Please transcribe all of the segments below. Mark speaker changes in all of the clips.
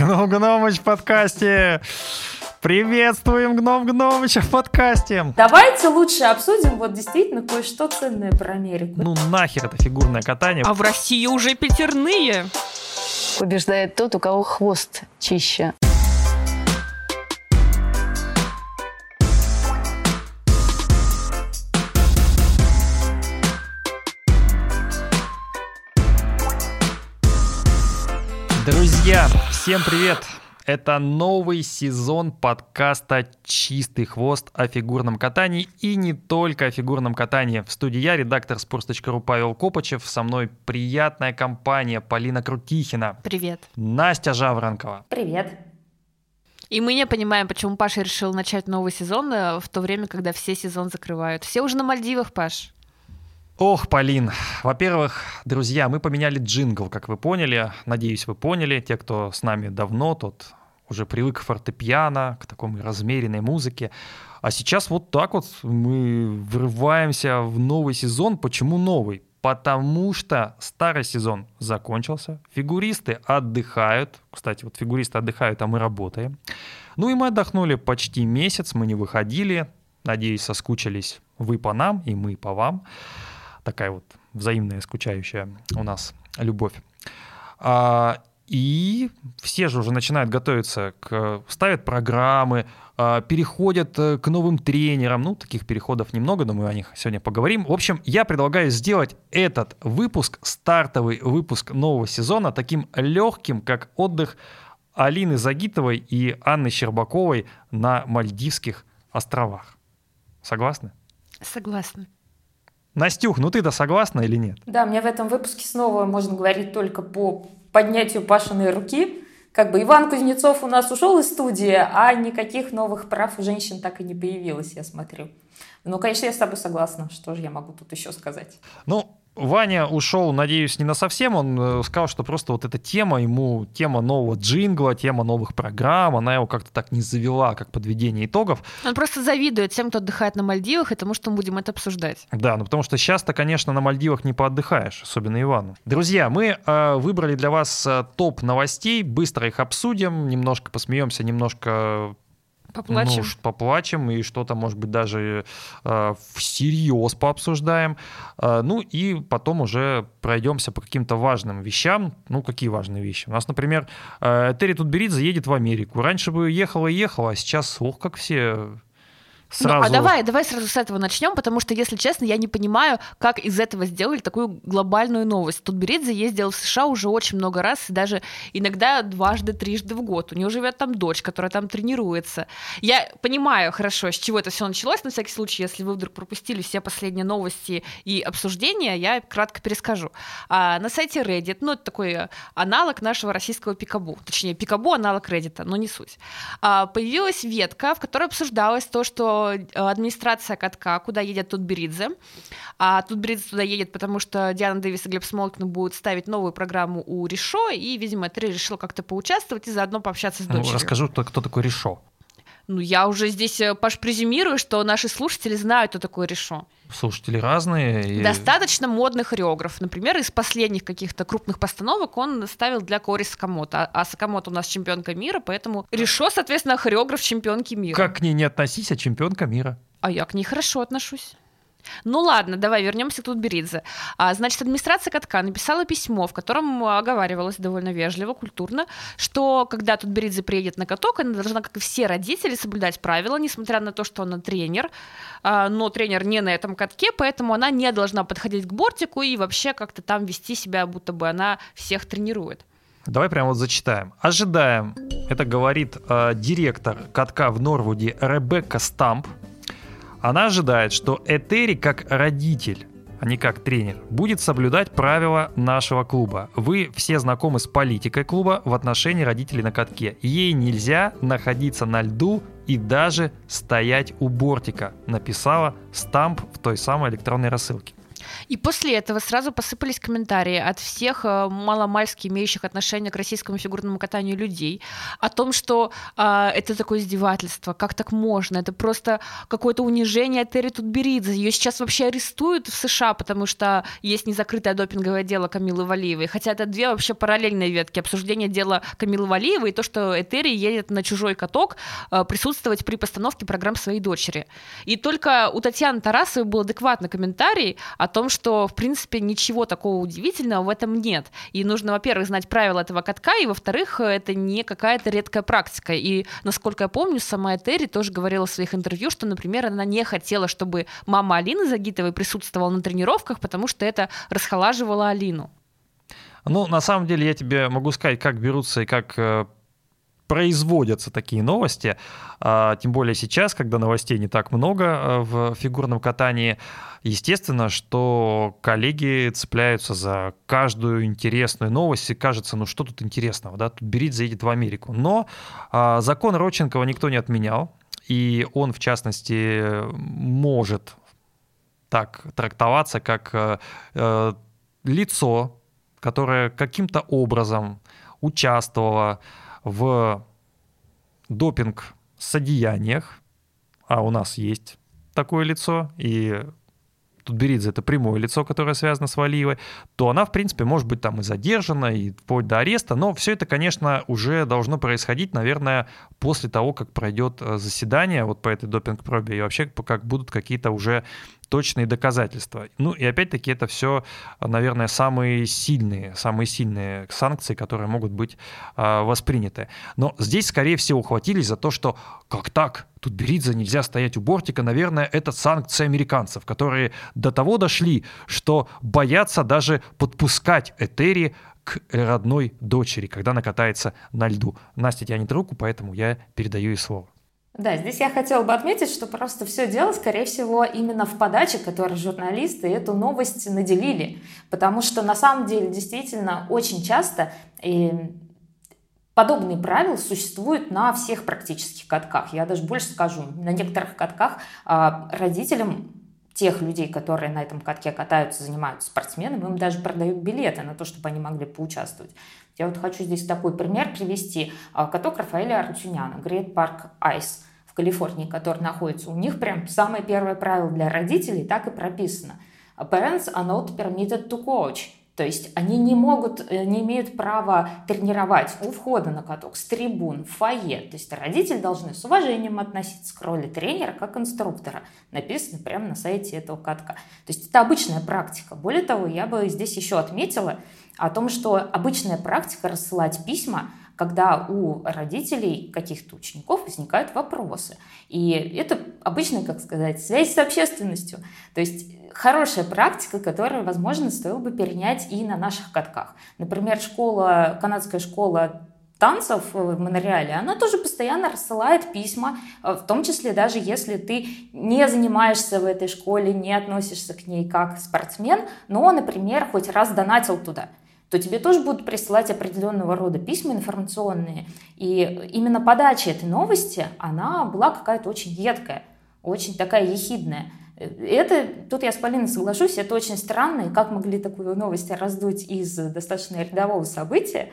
Speaker 1: Гном Гномыч в подкасте! Приветствуем Гном Гномыча в подкасте!
Speaker 2: Давайте лучше обсудим вот действительно кое-что ценное про Америку.
Speaker 1: Ну нахер это фигурное катание.
Speaker 3: А в России уже пятерные.
Speaker 4: Побеждает тот, у кого хвост чище.
Speaker 1: Друзья, всем привет! Это новый сезон подкаста «Чистый хвост» о фигурном катании и не только о фигурном катании. В студии я, редактор sports.ru Павел Копачев, со мной приятная компания Полина Крутихина.
Speaker 3: Привет.
Speaker 1: Настя Жаворонкова.
Speaker 2: Привет.
Speaker 3: И мы не понимаем, почему Паша решил начать новый сезон э, в то время, когда все сезон закрывают. Все уже на Мальдивах, Паш.
Speaker 1: Ох, Полин, во-первых, друзья, мы поменяли джингл, как вы поняли. Надеюсь, вы поняли. Те, кто с нами давно, тот уже привык к фортепиано, к такой размеренной музыке. А сейчас вот так вот мы врываемся в новый сезон. Почему новый? Потому что старый сезон закончился, фигуристы отдыхают. Кстати, вот фигуристы отдыхают, а мы работаем. Ну и мы отдохнули почти месяц, мы не выходили. Надеюсь, соскучились вы по нам и мы по вам такая вот взаимная скучающая у нас любовь. А, и все же уже начинают готовиться к... ставят программы, а, переходят э, к новым тренерам. Ну, таких переходов немного, но мы о них сегодня поговорим. В общем, я предлагаю сделать этот выпуск, стартовый выпуск нового сезона, таким легким, как отдых Алины Загитовой и Анны Щербаковой на Мальдивских островах. Согласны?
Speaker 3: Согласна.
Speaker 1: Настюх, ну ты-то согласна или нет?
Speaker 2: Да, мне в этом выпуске снова можно говорить только по поднятию Пашиной руки. Как бы Иван Кузнецов у нас ушел из студии, а никаких новых прав у женщин так и не появилось, я смотрю. Ну, конечно, я с тобой согласна. Что же я могу тут еще сказать?
Speaker 1: Ну, Ваня ушел, надеюсь, не на совсем. Он э, сказал, что просто вот эта тема ему, тема нового джингла, тема новых программ, она его как-то так не завела, как подведение итогов.
Speaker 3: Он просто завидует тем, кто отдыхает на Мальдивах, и тому, что мы будем это обсуждать.
Speaker 1: Да, ну потому что сейчас-то, конечно, на Мальдивах не поотдыхаешь, особенно Ивану. Друзья, мы э, выбрали для вас э, топ новостей, быстро их обсудим, немножко посмеемся, немножко
Speaker 3: Поплачем.
Speaker 1: Ну, поплачем и что-то, может быть, даже э, всерьез пообсуждаем. Э, ну и потом уже пройдемся по каким-то важным вещам. Ну, какие важные вещи? У нас, например, э, Терри Тутберидзе едет в Америку. Раньше бы ехала и ехала, а сейчас, ох, как все Сразу...
Speaker 3: Ну, а давай, давай сразу с этого начнем, потому что, если честно, я не понимаю, как из этого сделали такую глобальную новость. Тут Беридзе ездил в США уже очень много раз, даже иногда дважды, трижды в год. У него живет там дочь, которая там тренируется. Я понимаю хорошо, с чего это все началось, на всякий случай, если вы вдруг пропустили все последние новости и обсуждения, я кратко перескажу. А, на сайте Reddit, ну, это такой аналог нашего российского Пикабу, точнее, Пикабу аналог Reddit, но не суть. А, появилась ветка, в которой обсуждалось то, что Э, администрация катка, куда едет Тутберидзе. А Тутберидзе туда едет, потому что Диана Дэвис и Глеб Смолкин будут ставить новую программу у Решо, и, видимо, Терри решил как-то поучаствовать и заодно пообщаться с ну, дочерью.
Speaker 1: Ну, расскажу, кто, кто такой Решо.
Speaker 3: Ну, я уже здесь, э, Паш, презюмирую, что наши слушатели знают, кто такой Решо.
Speaker 1: Слушатели разные.
Speaker 3: И... Достаточно модный хореограф. Например, из последних каких-то крупных постановок он ставил для Кори Сакамото. А, а Сакамото у нас чемпионка мира, поэтому Решо, соответственно, хореограф чемпионки мира.
Speaker 1: Как к ней не относись, а чемпионка мира.
Speaker 3: А я к ней хорошо отношусь. Ну ладно, давай вернемся к Тутберидзе. А, значит, администрация катка написала письмо, в котором оговаривалось довольно вежливо, культурно, что когда Тутберидзе приедет на каток, она должна, как и все родители, соблюдать правила, несмотря на то, что она тренер, а, но тренер не на этом катке, поэтому она не должна подходить к бортику и вообще как-то там вести себя, будто бы она всех тренирует.
Speaker 1: Давай прямо вот зачитаем. Ожидаем, это говорит э, директор катка в Норвуде Ребекка Стамп, она ожидает, что Этери как родитель а не как тренер, будет соблюдать правила нашего клуба. Вы все знакомы с политикой клуба в отношении родителей на катке. Ей нельзя находиться на льду и даже стоять у бортика, написала Стамп в той самой электронной рассылке.
Speaker 3: И после этого сразу посыпались комментарии от всех э, маломальски имеющих отношение к российскому фигурному катанию людей о том, что э, это такое издевательство, как так можно, это просто какое-то унижение Терри Тутберидзе. Ее сейчас вообще арестуют в США, потому что есть незакрытое допинговое дело Камилы Валиевой. Хотя это две вообще параллельные ветки. Обсуждение дела Камилы Валиевой и то, что Этери едет на чужой каток э, присутствовать при постановке программ своей дочери. И только у Татьяны Тарасовой был адекватный комментарий о том, что, в принципе, ничего такого удивительного в этом нет. И нужно, во-первых, знать правила этого катка, и, во-вторых, это не какая-то редкая практика. И, насколько я помню, сама Этери тоже говорила в своих интервью, что, например, она не хотела, чтобы мама Алины Загитовой присутствовала на тренировках, потому что это расхолаживало Алину.
Speaker 1: Ну, на самом деле, я тебе могу сказать, как берутся и как э, производятся такие новости, а, тем более сейчас, когда новостей не так много э, в фигурном катании. Естественно, что коллеги цепляются за каждую интересную новость, и кажется, ну что тут интересного, да, тут Берит заедет в Америку. Но а, закон Родченкова никто не отменял, и он, в частности, может так трактоваться, как лицо, которое каким-то образом участвовало в допинг-содеяниях, а у нас есть такое лицо, и Тутберидзе это прямое лицо, которое связано с Валиевой, то она, в принципе, может быть там и задержана, и вплоть до ареста, но все это, конечно, уже должно происходить, наверное, после того, как пройдет э, заседание вот по этой допинг-пробе, и вообще как будут какие-то уже точные доказательства. Ну и опять-таки это все, наверное, самые сильные, самые сильные санкции, которые могут быть э, восприняты. Но здесь, скорее всего, ухватились за то, что как так? Тут Беридзе нельзя стоять у бортика. Наверное, это санкции американцев, которые до того дошли, что боятся даже подпускать Этери к родной дочери, когда она катается на льду. Настя тянет руку, поэтому я передаю ей слово.
Speaker 2: Да, здесь я хотела бы отметить, что просто все дело, скорее всего, именно в подаче, которой журналисты эту новость наделили. Потому что на самом деле действительно очень часто и подобные правила существуют на всех практических катках. Я даже больше скажу, на некоторых катках а, родителям тех людей, которые на этом катке катаются, занимаются спортсменами, им даже продают билеты на то, чтобы они могли поучаствовать. Я вот хочу здесь такой пример привести. А, каток Рафаэля Артюняна, Great Park Ice в Калифорнии, который находится. У них прям самое первое правило для родителей так и прописано. Parents are not permitted to coach. То есть они не могут, э, не имеют права тренировать у входа на каток, с трибун, в фойе. То есть родители должны с уважением относиться к роли тренера как инструктора. Написано прямо на сайте этого катка. То есть это обычная практика. Более того, я бы здесь еще отметила, о том, что обычная практика рассылать письма, когда у родителей каких-то учеников возникают вопросы. И это обычная, как сказать, связь с общественностью. То есть хорошая практика, которую, возможно, стоило бы перенять и на наших катках. Например, школа, канадская школа танцев в Монреале, она тоже постоянно рассылает письма, в том числе даже если ты не занимаешься в этой школе, не относишься к ней как спортсмен, но, например, хоть раз донатил туда то тебе тоже будут присылать определенного рода письма информационные. И именно подача этой новости, она была какая-то очень едкая, очень такая ехидная. Это, тут я с Полиной соглашусь, это очень странно, и как могли такую новость раздуть из достаточно рядового события,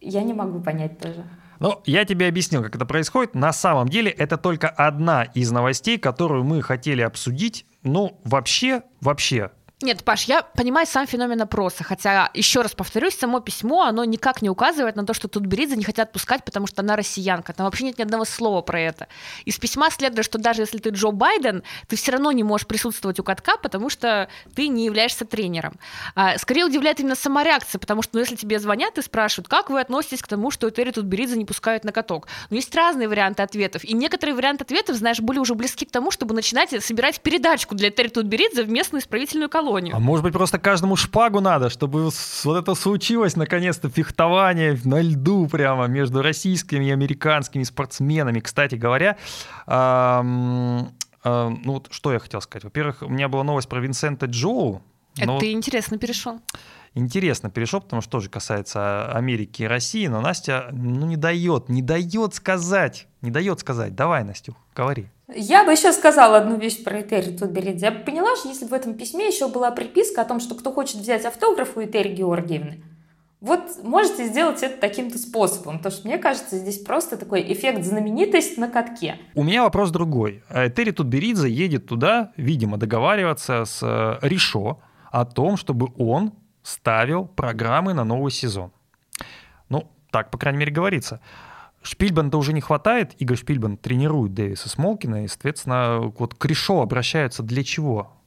Speaker 2: я не могу понять тоже.
Speaker 1: Ну, я тебе объяснил, как это происходит. На самом деле это только одна из новостей, которую мы хотели обсудить. Ну, вообще, вообще,
Speaker 3: нет, Паш, я понимаю сам феномен опроса, хотя, еще раз повторюсь, само письмо, оно никак не указывает на то, что тут Беридзе не хотят пускать, потому что она россиянка. Там вообще нет ни одного слова про это. Из письма следует, что даже если ты Джо Байден, ты все равно не можешь присутствовать у катка, потому что ты не являешься тренером. А, скорее удивляет именно сама реакция, потому что ну, если тебе звонят и спрашивают, как вы относитесь к тому, что Этери тут Беридзе не пускают на каток. Ну, есть разные варианты ответов. И некоторые варианты ответов, знаешь, были уже близки к тому, чтобы начинать собирать передачку для Этери тут Беридзе в местную исправительную колонию колонию.
Speaker 1: А может быть, просто каждому шпагу надо, чтобы вот это случилось, наконец-то, фехтование на льду прямо между российскими и американскими спортсменами. Кстати говоря, эм, э, ну вот что я хотел сказать. Во-первых, у меня была новость про Винсента Джоу.
Speaker 3: Это ты интересно перешел.
Speaker 1: Интересно перешел, потому что тоже касается Америки и России, но Настя ну, не дает, не дает сказать, не дает сказать. Давай, Настю, говори.
Speaker 2: Я бы еще сказала одну вещь про Этери Тутберидзе. Я бы поняла, что если бы в этом письме еще была приписка о том, что кто хочет взять автограф у Этери Георгиевны, вот можете сделать это таким-то способом, потому что мне кажется, здесь просто такой эффект знаменитость на катке.
Speaker 1: У меня вопрос другой. Этери Тутберидзе едет туда, видимо, договариваться с э, Ришо о том, чтобы он ставил программы на новый сезон. Ну, так, по крайней мере, говорится. Шпильбен-то уже не хватает. Игорь Шпильбен тренирует Дэвиса Смолкина, и, соответственно, вот к Ришо обращаются для чего?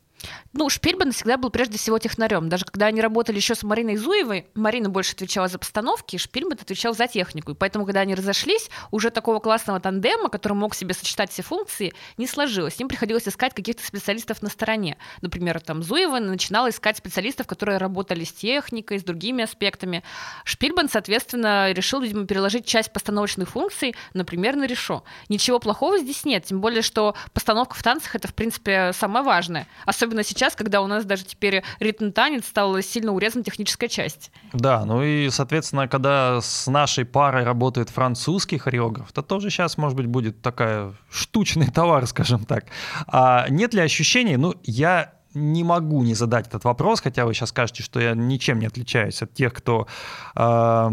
Speaker 3: Ну, Шпильбан всегда был прежде всего технарем. Даже когда они работали еще с Мариной Зуевой, Марина больше отвечала за постановки, Шпильбан отвечал за технику. И поэтому, когда они разошлись, уже такого классного тандема, который мог себе сочетать все функции, не сложилось. Им приходилось искать каких-то специалистов на стороне. Например, там Зуева начинала искать специалистов, которые работали с техникой, с другими аспектами. Шпильбан, соответственно, решил, видимо, переложить часть постановочных функций, например, на Решо. Ничего плохого здесь нет, тем более, что постановка в танцах — это, в принципе, самое важное. Особенно сейчас сейчас, когда у нас даже теперь ритм-танец стал сильно урезан техническая часть.
Speaker 1: Да, ну и, соответственно, когда с нашей парой работает французский хореограф, то тоже сейчас, может быть, будет такая штучный товар, скажем так. А нет ли ощущений, ну, я не могу не задать этот вопрос, хотя вы сейчас скажете, что я ничем не отличаюсь от тех, кто э,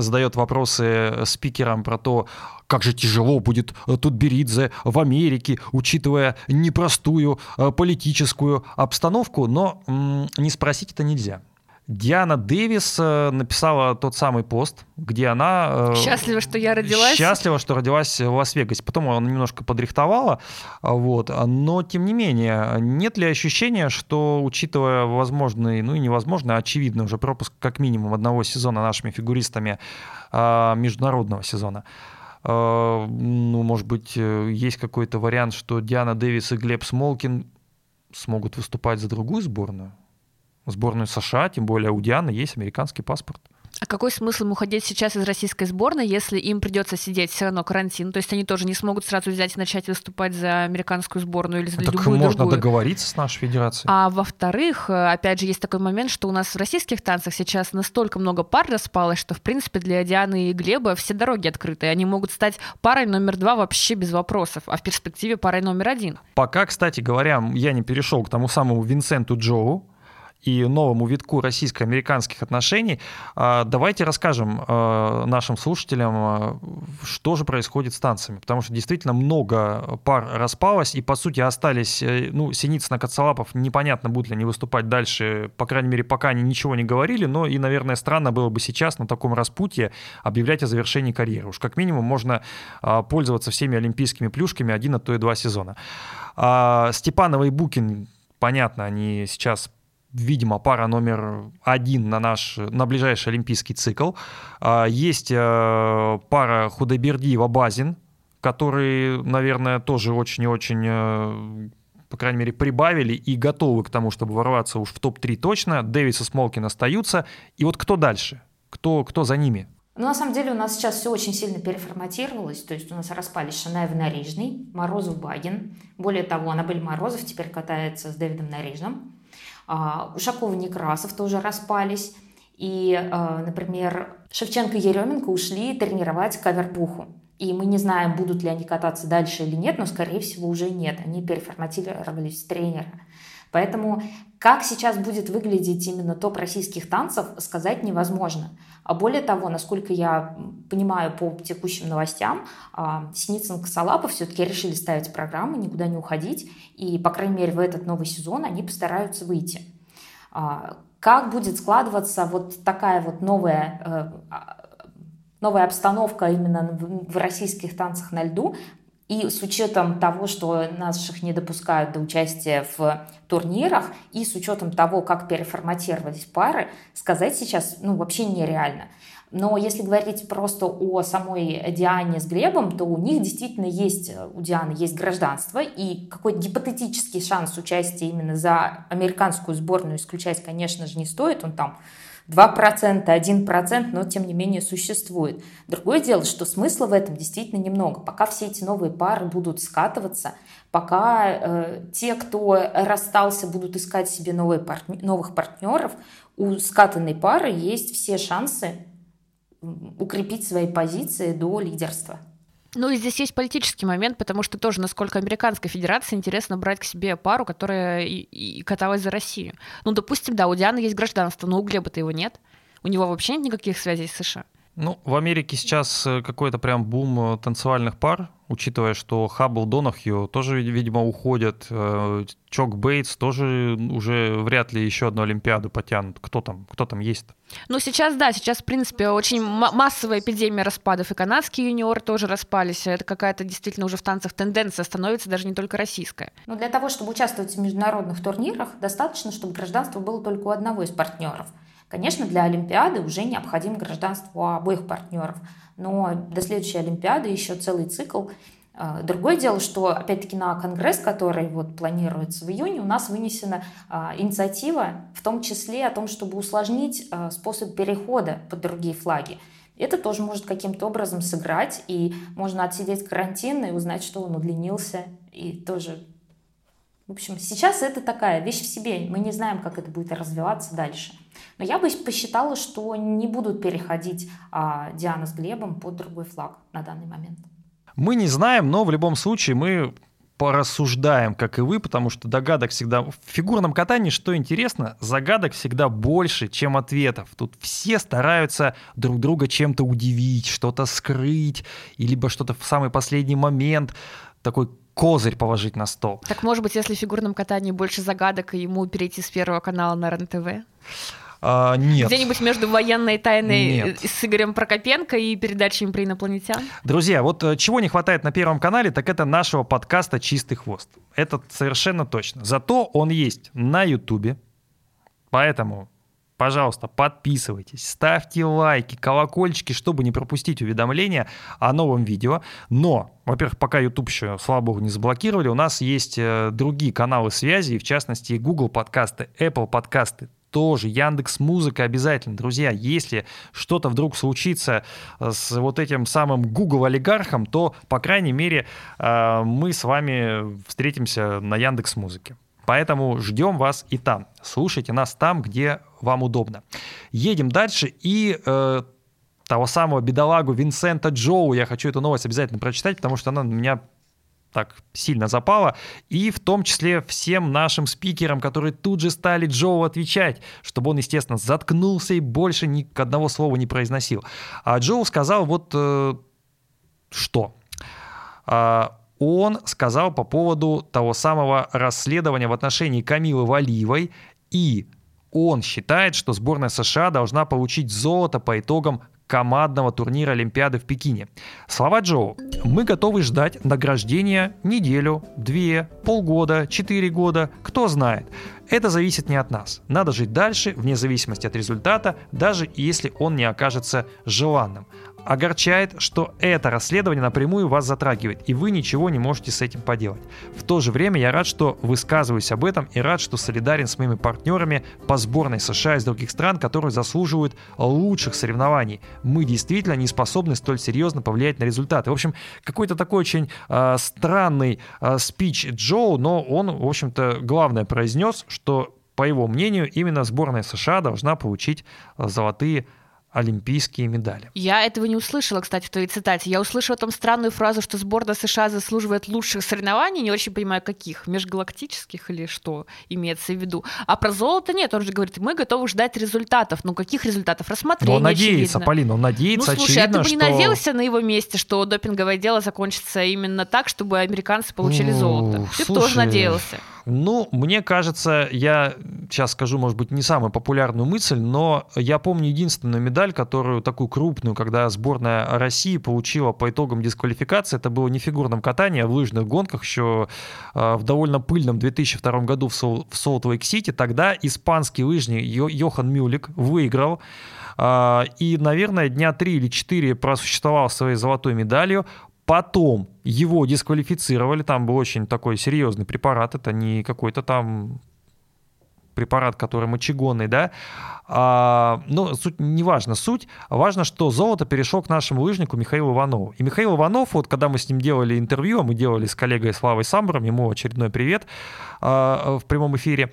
Speaker 1: задает вопросы спикерам про то, как же тяжело будет э, Тутберидзе в Америке, учитывая непростую э, политическую обстановку, но не спросить это нельзя. Диана Дэвис э, написала тот самый пост, где она...
Speaker 3: Счастлива, что я родилась.
Speaker 1: Счастлива, что родилась в Лас-Вегасе. Потом она немножко подрихтовала. Вот. Но, тем не менее, нет ли ощущения, что, учитывая возможный, ну и невозможно, а очевидный уже пропуск как минимум одного сезона нашими фигуристами международного сезона, а, ну, может быть, э, есть какой-то вариант, что Диана Дэвис и Глеб Смолкин смогут выступать за другую сборную? Сборную США, тем более у Дианы есть американский паспорт.
Speaker 3: А какой смысл им уходить сейчас из российской сборной, если им придется сидеть все равно карантин? То есть они тоже не смогут сразу взять и начать выступать за американскую сборную или за так любую
Speaker 1: можно
Speaker 3: другую.
Speaker 1: договориться с нашей федерацией.
Speaker 3: А во-вторых, э, опять же, есть такой момент, что у нас в российских танцах сейчас настолько много пар распалось, что, в принципе, для Дианы и Глеба все дороги открыты. Они могут стать парой номер два вообще без вопросов, а в перспективе парой номер один.
Speaker 1: Пока, кстати говоря, я не перешел к тому самому Винсенту Джоу, и новому витку российско-американских отношений. А, давайте расскажем а, нашим слушателям, а, что же происходит с танцами, потому что действительно много пар распалось, и по сути остались, э, ну, Синицын, Коцалапов, непонятно, будут ли они выступать дальше, по крайней мере, пока они ничего не говорили, но и, наверное, странно было бы сейчас на таком распутье объявлять о завершении карьеры. Уж как минимум можно пользоваться всеми олимпийскими плюшками один, а то и два сезона. Степанова и Букин понятно, они сейчас видимо, пара номер один на наш, на ближайший олимпийский цикл. А, есть э, пара Худайбердиева-Базин, которые, наверное, тоже очень и очень э, по крайней мере, прибавили и готовы к тому, чтобы ворваться уж в топ-3 точно. Дэвис и Смолкин остаются. И вот кто дальше? Кто, кто за ними?
Speaker 2: Ну, на самом деле у нас сейчас все очень сильно переформатировалось, то есть у нас распались Шанаев Нарижный, Морозов Багин. Более того, Анабель Морозов теперь катается с Дэвидом Нарижным. А, Ушаков и Некрасов тоже распались. И, а, например, Шевченко и Еременко ушли тренировать каверпуху. И мы не знаем, будут ли они кататься дальше или нет, но, скорее всего, уже нет. Они переформатировались в тренера. Поэтому как сейчас будет выглядеть именно топ российских танцев, сказать невозможно. А более того, насколько я понимаю по текущим новостям, а, Синицын и Косолапов все-таки решили ставить программы, никуда не уходить, и, по крайней мере, в этот новый сезон они постараются выйти. А, как будет складываться вот такая вот новая э, а, новая обстановка именно в российских танцах на льду, и с учетом того, что наших не допускают до участия в турнирах, и с учетом того, как переформатировались пары, сказать сейчас ну, вообще нереально. Но если говорить просто о самой Диане с Глебом, то у них действительно есть, у Дианы есть гражданство, и какой-то гипотетический шанс участия именно за американскую сборную исключать, конечно же, не стоит. Он там 2%, 1%, но тем не менее существует. Другое дело, что смысла в этом действительно немного. Пока все эти новые пары будут скатываться, пока э, те, кто расстался, будут искать себе новые партн- новых партнеров, у скатанной пары есть все шансы укрепить свои позиции до лидерства.
Speaker 3: Ну и здесь есть политический момент, потому что тоже, насколько американской федерации интересно брать к себе пару, которая и, и каталась за Россию. Ну, допустим, да, у Дианы есть гражданство, но у Глеба-то его нет. У него вообще нет никаких связей с США.
Speaker 1: Ну, в Америке сейчас э, какой-то прям бум э, танцевальных пар, учитывая, что Хаббл, Донахью тоже, видимо, уходят, э, Чок Бейтс тоже уже вряд ли еще одну Олимпиаду потянут. Кто там, кто там есть-то?
Speaker 3: Ну, сейчас, да, сейчас, в принципе, очень массовая эпидемия распадов, и канадские юниоры тоже распались. Это какая-то действительно уже в танцах тенденция становится, даже не только российская.
Speaker 2: Но для того, чтобы участвовать в международных турнирах, достаточно, чтобы гражданство было только у одного из партнеров – Конечно, для Олимпиады уже необходимо гражданство обоих партнеров, но до следующей Олимпиады еще целый цикл. А, другое дело, что, опять-таки, на Конгресс, который вот планируется в июне, у нас вынесена а, инициатива, в том числе о том, чтобы усложнить а, способ перехода под другие флаги. Это тоже может каким-то образом сыграть, и можно отсидеть карантин и узнать, что он удлинился, и тоже в общем, сейчас это такая вещь в себе. Мы не знаем, как это будет развиваться дальше. Но я бы посчитала, что не будут переходить а, Диана с Глебом под другой флаг на данный момент.
Speaker 1: Мы не знаем, но в любом случае мы порассуждаем, как и вы, потому что догадок всегда... В фигурном катании, что интересно, загадок всегда больше, чем ответов. Тут все стараются друг друга чем-то удивить, что-то скрыть, либо что-то в самый последний момент такой козырь положить на стол.
Speaker 3: Так может быть, если в фигурном катании больше загадок, и ему перейти с первого канала на РЕН-ТВ?
Speaker 1: А, нет.
Speaker 3: Где-нибудь между военной тайной нет. с Игорем Прокопенко и передачей про инопланетян?
Speaker 1: Друзья, вот э, чего не хватает на Первом канале, так это нашего подкаста «Чистый хвост». Это совершенно точно. Зато он есть на Ютубе, поэтому Пожалуйста, подписывайтесь, ставьте лайки, колокольчики, чтобы не пропустить уведомления о новом видео. Но, во-первых, пока YouTube еще, слава богу, не заблокировали, у нас есть э, другие каналы связи, в частности, Google подкасты, Apple подкасты, тоже Яндекс Музыка обязательно. Друзья, если что-то вдруг случится э, с вот этим самым Google олигархом, то, по крайней мере, э, мы с вами встретимся на Яндекс Музыке. Поэтому ждем вас и там. Слушайте нас там, где вам удобно. Едем дальше и э, того самого бедолагу Винсента Джоу. Я хочу эту новость обязательно прочитать, потому что она на меня так сильно запала, и в том числе всем нашим спикерам, которые тут же стали Джоу отвечать, чтобы он, естественно, заткнулся и больше ни одного слова не произносил. А Джоу сказал вот э, что. А, он сказал по поводу того самого расследования в отношении Камилы Валиевой, и он считает, что сборная США должна получить золото по итогам командного турнира Олимпиады в Пекине. Слова Джоу. Мы готовы ждать награждения неделю, две, полгода, четыре года, кто знает. Это зависит не от нас. Надо жить дальше, вне зависимости от результата, даже если он не окажется желанным. Огорчает, что это расследование напрямую вас затрагивает, и вы ничего не можете с этим поделать. В то же время я рад, что высказываюсь об этом и рад, что солидарен с моими партнерами по сборной США из других стран, которые заслуживают лучших соревнований. Мы действительно не способны столь серьезно повлиять на результаты. В общем, какой-то такой очень э, странный э, спич Джоу, но он, в общем-то, главное произнес, что по его мнению, именно сборная США должна получить золотые олимпийские медали.
Speaker 3: Я этого не услышала, кстати, в твоей цитате. Я услышала там странную фразу, что сборная США заслуживает лучших соревнований, не очень понимаю, каких, межгалактических или что имеется в виду. А про золото нет, он же говорит, мы готовы ждать результатов. Ну, каких результатов? Рассмотрения,
Speaker 1: Он надеется,
Speaker 3: очевидно.
Speaker 1: Полина, он надеется,
Speaker 3: Ну, слушай,
Speaker 1: очевидно,
Speaker 3: а ты бы не
Speaker 1: что...
Speaker 3: надеялся на его месте, что допинговое дело закончится именно так, чтобы американцы получили золото? Ты
Speaker 1: слушай,
Speaker 3: тоже надеялся.
Speaker 1: Ну, мне кажется, я сейчас скажу, может быть, не самую популярную мысль, но я помню единственную медаль, которую такую крупную, когда сборная России получила по итогам дисквалификации, это было не в фигурном катании, а в лыжных гонках еще э, в довольно пыльном 2002 году в, Сол, Солт-Лейк-Сити. Тогда испанский лыжник Йо- Йохан Мюлик выиграл. А, И, наверное, дня три или четыре просуществовал своей золотой медалью. Потом его дисквалифицировали, там был очень такой серьезный препарат, это не какой-то там препарат, который мочегонный, да, а, но суть, не важно суть, важно, что золото перешло к нашему лыжнику Михаилу Иванову. И Михаил Иванов, вот когда мы с ним делали интервью, а мы делали с коллегой Славой Самбром, ему очередной привет а, в прямом эфире,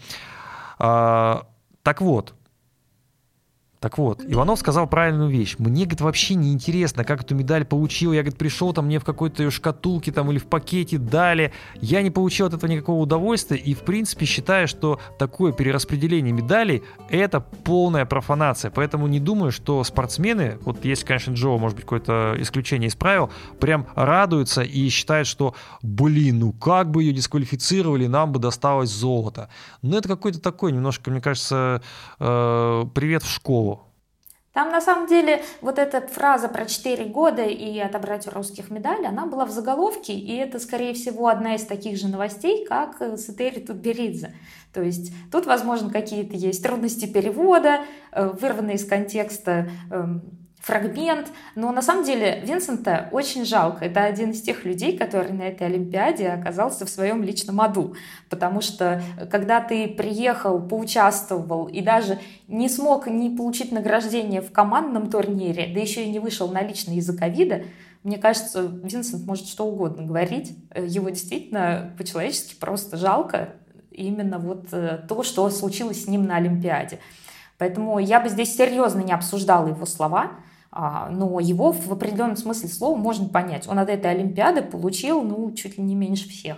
Speaker 1: а, так вот, Так вот, Иванов сказал правильную вещь. Мне, говорит, вообще не интересно, как эту медаль получил. Я, говорит, пришел там мне в какой-то шкатулке там или в пакете дали. Я не получил от этого никакого удовольствия и, в принципе, считаю, что такое перераспределение медалей — это полная профанация. Поэтому не думаю, что спортсмены, вот если, конечно, Джо, может быть, какое-то исключение из правил, прям радуются и считают, что, блин, ну как бы ее дисквалифицировали, нам бы досталось золото. Но это какой-то такой немножко, мне кажется, э, привет в школу.
Speaker 2: Там на самом деле вот эта фраза про 4 года и отобрать у русских медаль, она была в заголовке, и это, скорее всего, одна из таких же новостей, как с Этери Тутберидзе. То есть тут, возможно, какие-то есть трудности перевода, э, вырванные из контекста эм, фрагмент. Но на самом деле Винсента очень жалко. Это один из тех людей, который на этой Олимпиаде оказался в своем личном аду. Потому что когда ты приехал, поучаствовал и даже не смог не получить награждение в командном турнире, да еще и не вышел на личный из-за ковида, мне кажется, Винсент может что угодно говорить. Его действительно по-человечески просто жалко. Именно вот э, то, что случилось с ним на Олимпиаде. Поэтому я бы здесь серьезно не обсуждала его слова. А, но его в определенном смысле слова можно понять. Он от этой Олимпиады получил, ну, чуть ли не меньше всех.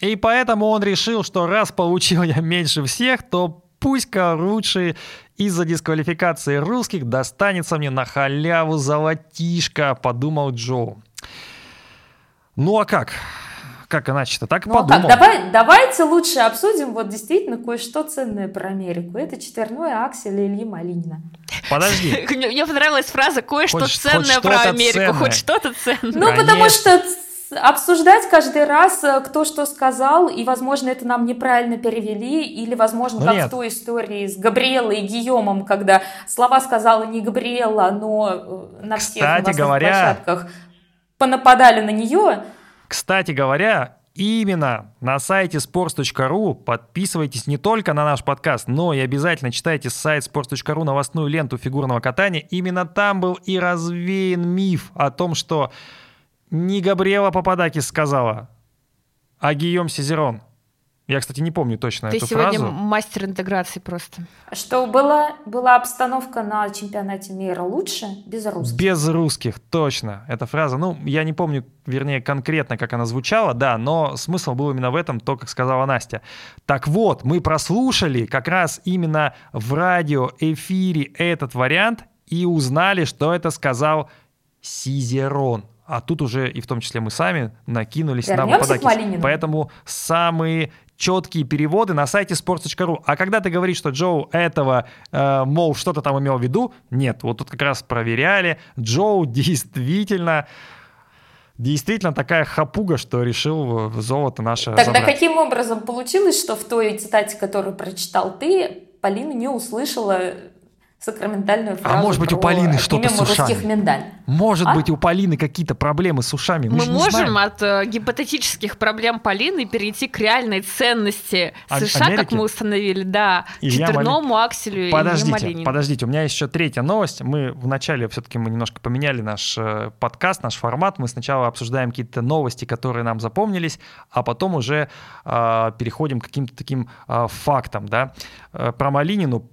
Speaker 1: И поэтому он решил, что раз получил я меньше всех, то пусть-ка лучше из-за дисквалификации русских достанется мне на халяву золотишко, подумал Джо. Ну а как? Как иначе-то? Так ну, подумал.
Speaker 2: Как? Давай, давайте лучше обсудим вот действительно кое-что ценное про Америку. Это четверное Акселя Ильи Малинина.
Speaker 1: Подожди.
Speaker 3: Мне понравилась фраза «кое-что ценное про Америку». Хоть что-то ценное.
Speaker 2: Ну, потому что обсуждать каждый раз, э, кто что сказал, и, возможно, это нам неправильно перевели, или, возможно, ну, как нет. в той истории с Габриэлой и Гийомом, когда слова сказала не Габриэла, но э, на всех Кстати говоря, площадках понападали на нее.
Speaker 1: Кстати говоря, именно на сайте sports.ru подписывайтесь не только на наш подкаст, но и обязательно читайте сайт sports.ru новостную ленту фигурного катания. Именно там был и развеян миф о том, что не Габриэла Пападакис сказала, а Гийом Сизерон. Я, кстати, не помню точно
Speaker 3: Ты
Speaker 1: эту
Speaker 3: сегодня
Speaker 1: фразу.
Speaker 3: мастер интеграции просто.
Speaker 2: Что была, была обстановка на чемпионате мира лучше без русских?
Speaker 1: Без русских, точно. Эта фраза, ну, я не помню, вернее, конкретно, как она звучала, да, но смысл был именно в этом, то, как сказала Настя. Так вот, мы прослушали как раз именно в радиоэфире этот вариант и узнали, что это сказал Сизерон а тут уже и в том числе мы сами накинулись
Speaker 2: Вернемся
Speaker 1: на Пападакис. Поэтому самые четкие переводы на сайте sports.ru. А когда ты говоришь, что Джоу этого, э, мол, что-то там имел в виду, нет, вот тут как раз проверяли, Джоу действительно действительно такая хапуга, что решил золото наше
Speaker 2: Тогда
Speaker 1: забрать.
Speaker 2: каким образом получилось, что в той цитате, которую прочитал ты, Полина не услышала сакраментальную фразу
Speaker 1: А может быть, у Полины что-то с ушами?
Speaker 2: миндаль.
Speaker 1: Может а? быть, у Полины какие-то проблемы с ушами. Мы,
Speaker 3: Мы можем знаем. от э, гипотетических проблем Полины перейти к реальной ценности а- США, Америки? как мы установили, да, Илья четверному Мали... акселю
Speaker 1: подождите,
Speaker 3: и
Speaker 1: Подождите, у меня есть еще третья новость. Мы вначале все-таки мы немножко поменяли наш э, подкаст, наш формат. Мы сначала обсуждаем какие-то новости, которые нам запомнились, а потом уже э, переходим к каким-то таким э, фактам. Да? Э, про Малинину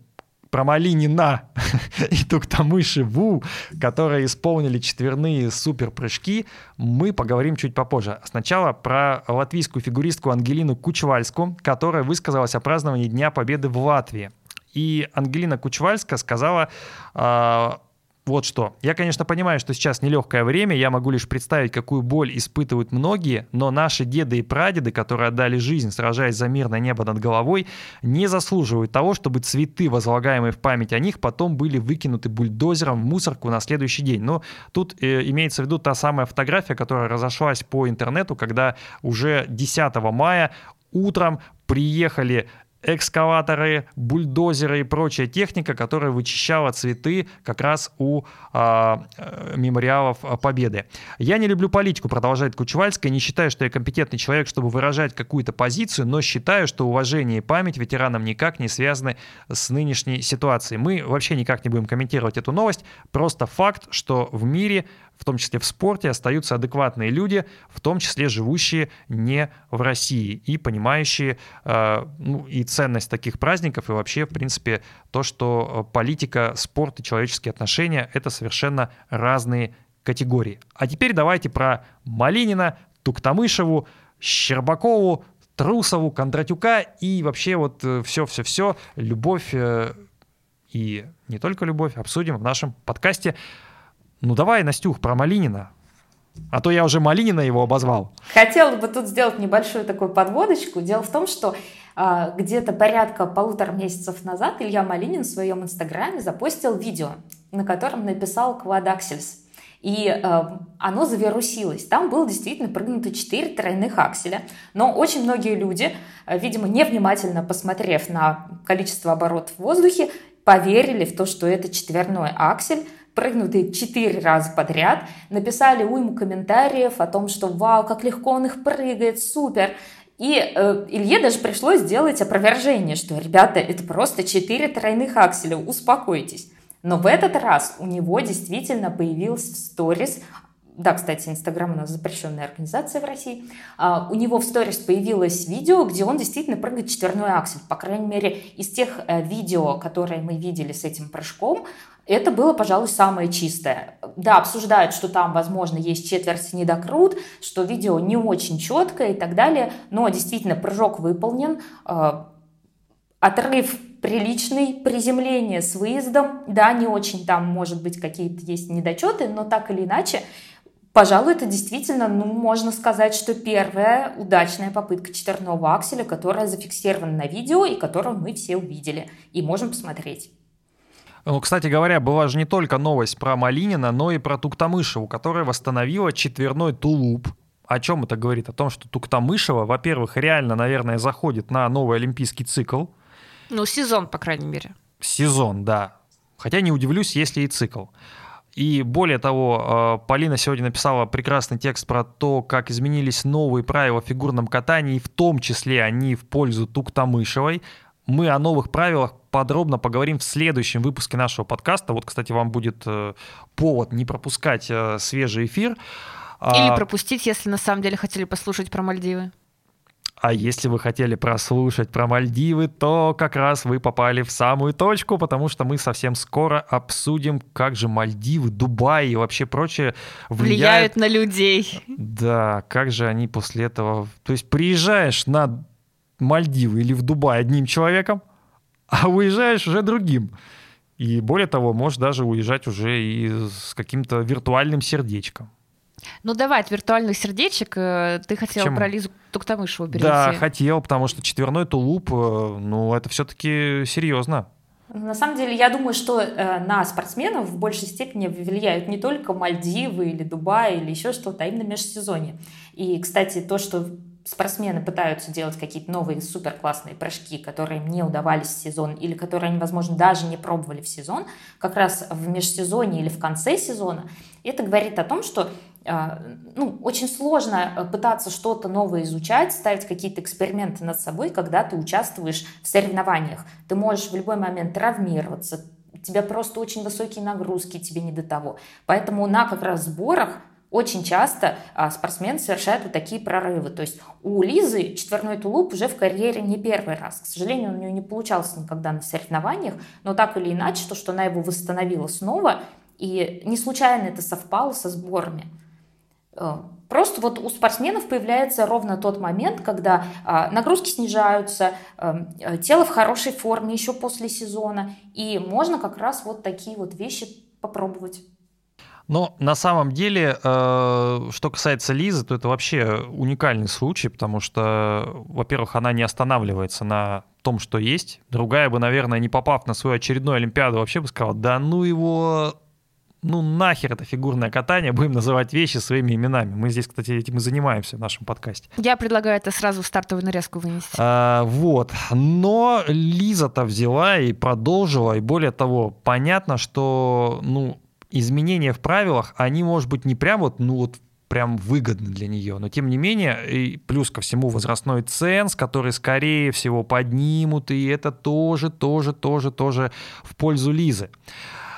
Speaker 1: про Малинина и Туктамыши Ву, которые исполнили четверные суперпрыжки, мы поговорим чуть попозже. Сначала про латвийскую фигуристку Ангелину Кучвальску, которая высказалась о праздновании Дня Победы в Латвии. И Ангелина Кучвальска сказала а, вот что. Я, конечно, понимаю, что сейчас нелегкое время, я могу лишь представить, какую боль испытывают многие, но наши деды и прадеды, которые отдали жизнь, сражаясь за мирное небо над головой, не заслуживают того, чтобы цветы, возлагаемые в память о них, потом были выкинуты бульдозером в мусорку на следующий день. Но тут э, имеется в виду та самая фотография, которая разошлась по интернету, когда уже 10 мая утром приехали экскаваторы, бульдозеры и прочая техника, которая вычищала цветы как раз у а, э, мемориалов Победы. Я не люблю политику, продолжает Кучевальская, не считаю, что я компетентный человек, чтобы выражать какую-то позицию, но считаю, что уважение и память ветеранам никак не связаны с нынешней ситуацией. Мы вообще никак не будем комментировать эту новость, просто факт, что в мире в том числе в спорте, остаются адекватные люди, в том числе живущие не в России и понимающие э, ну, и ценность таких праздников, и вообще, в принципе, то, что политика, спорт и человеческие отношения — это совершенно разные категории. А теперь давайте про Малинина, Туктамышеву, Щербакову, Трусову, Кондратюка и вообще вот все-все-все, э, любовь э, и не только любовь, обсудим в нашем подкасте. Ну давай, Настюх, про Малинина. А то я уже Малинина его обозвал.
Speaker 2: Хотела бы тут сделать небольшую такую подводочку. Дело в том, что э, где-то порядка полутора месяцев назад Илья Малинин в своем инстаграме запостил видео, на котором написал «Квадаксельс» и э, оно завирусилось. Там было действительно прыгнуто 4 тройных акселя, но очень многие люди, э, видимо, невнимательно посмотрев на количество оборотов в воздухе, поверили в то, что это четверной аксель, прыгнутый четыре раза подряд, написали уйму комментариев о том, что вау, как легко он их прыгает, супер. И э, Илье даже пришлось сделать опровержение, что, ребята, это просто четыре тройных акселя, успокойтесь. Но в этот раз у него действительно появился сторис да, кстати, Инстаграм у нас запрещенная организация в России. А, у него в сторис появилось видео, где он действительно прыгает четверной аксель. По крайней мере, из тех э, видео, которые мы видели с этим прыжком, это было, пожалуй, самое чистое. Да, обсуждают, что там, возможно, есть четверть недокрут, что видео не очень четкое и так далее, но действительно прыжок выполнен. А, отрыв приличный, приземление с выездом, да, не очень там, может быть, какие-то есть недочеты, но так или иначе, пожалуй, это действительно, ну, можно сказать, что первая удачная попытка четверного акселя, которая зафиксирована на видео и которую мы все увидели и можем посмотреть.
Speaker 1: Ну, кстати говоря, была же не только новость про Малинина, но и про Туктамышеву, которая восстановила четверной тулуп. О чем это говорит? О том, что Туктамышева, во-первых, реально, наверное, заходит на новый олимпийский цикл.
Speaker 3: Ну, сезон, по крайней мере.
Speaker 1: Сезон, да. Хотя не удивлюсь, если и цикл. И более того, э, Полина сегодня написала прекрасный текст про то, как изменились новые правила в фигурном катании, в том числе они в пользу Туктамышевой. Мы о новых правилах подробно поговорим в следующем выпуске нашего подкаста. Вот, кстати, вам будет э, повод не пропускать э, свежий эфир.
Speaker 3: Или а, пропустить, если на самом деле хотели послушать про Мальдивы.
Speaker 1: А если вы хотели прослушать про Мальдивы, то как раз вы попали в самую точку, потому что мы совсем скоро обсудим, как же Мальдивы, Дубай и вообще прочее влияют,
Speaker 3: влияют на людей.
Speaker 1: Да, как же они после этого... То есть приезжаешь на Мальдивы или в Дубай одним человеком, а уезжаешь уже другим. И более того, можешь даже уезжать уже и с каким-то виртуальным сердечком.
Speaker 3: Ну давай, от виртуальных сердечек э, ты хотел Почему? про Лизу Туктамышеву перейти.
Speaker 1: Да, хотел, потому что четверной тулуп, э, ну это все-таки серьезно.
Speaker 2: На самом деле, я думаю, что э, на спортсменов в большей степени влияют не только Мальдивы или Дубай или еще что-то, а именно межсезонье. И, кстати, то, что спортсмены пытаются делать какие-то новые супер классные прыжки, которые им не удавались в сезон или которые они, возможно, даже не пробовали в сезон, как раз в межсезонье или в конце сезона, это говорит о том, что ну, очень сложно э, пытаться что-то новое изучать, ставить какие-то эксперименты над собой, когда ты участвуешь в соревнованиях. Ты можешь в любой момент травмироваться, у тебя просто очень высокие нагрузки, тебе не до того. Поэтому на как раз сборах очень часто а, спортсмены совершают вот такие прорывы. То есть у Лизы четверной тулуп уже в карьере не первый раз. К сожалению, у нее не получался никогда на соревнованиях, но так или иначе, то, что она его восстановила снова, и не случайно это совпало со сборами. Э, просто вот у спортсменов появляется ровно тот момент, когда а, нагрузки снижаются, эм, э, тело в хорошей форме еще после сезона, и можно как раз вот такие вот вещи попробовать.
Speaker 1: Но на самом деле, э, что касается Лизы, то это вообще уникальный случай, потому что, во-первых, она не останавливается на том, что есть. Другая бы, наверное, не попав на свою очередную Олимпиаду, вообще бы сказала, да ну его ну нахер это фигурное катание, будем называть вещи своими именами. Мы здесь, кстати, этим и занимаемся в нашем подкасте.
Speaker 3: Я предлагаю это сразу в стартовую нарезку вынести.
Speaker 1: А, вот. Но Лиза-то взяла и продолжила, и более того, понятно, что, ну, изменения в правилах, они, может быть, не прям вот, ну вот прям выгодны для нее. Но тем не менее, и плюс ко всему возрастной ценз, который, скорее всего, поднимут, и это тоже, тоже, тоже, тоже в пользу Лизы.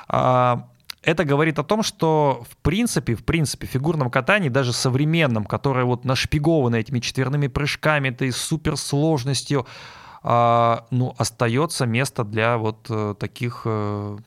Speaker 1: А, это говорит о том, что в принципе, в принципе, в фигурном катании, даже современном, которое вот нашпиговано этими четверными прыжками, этой суперсложностью, а, ну, остается место для вот э, таких э,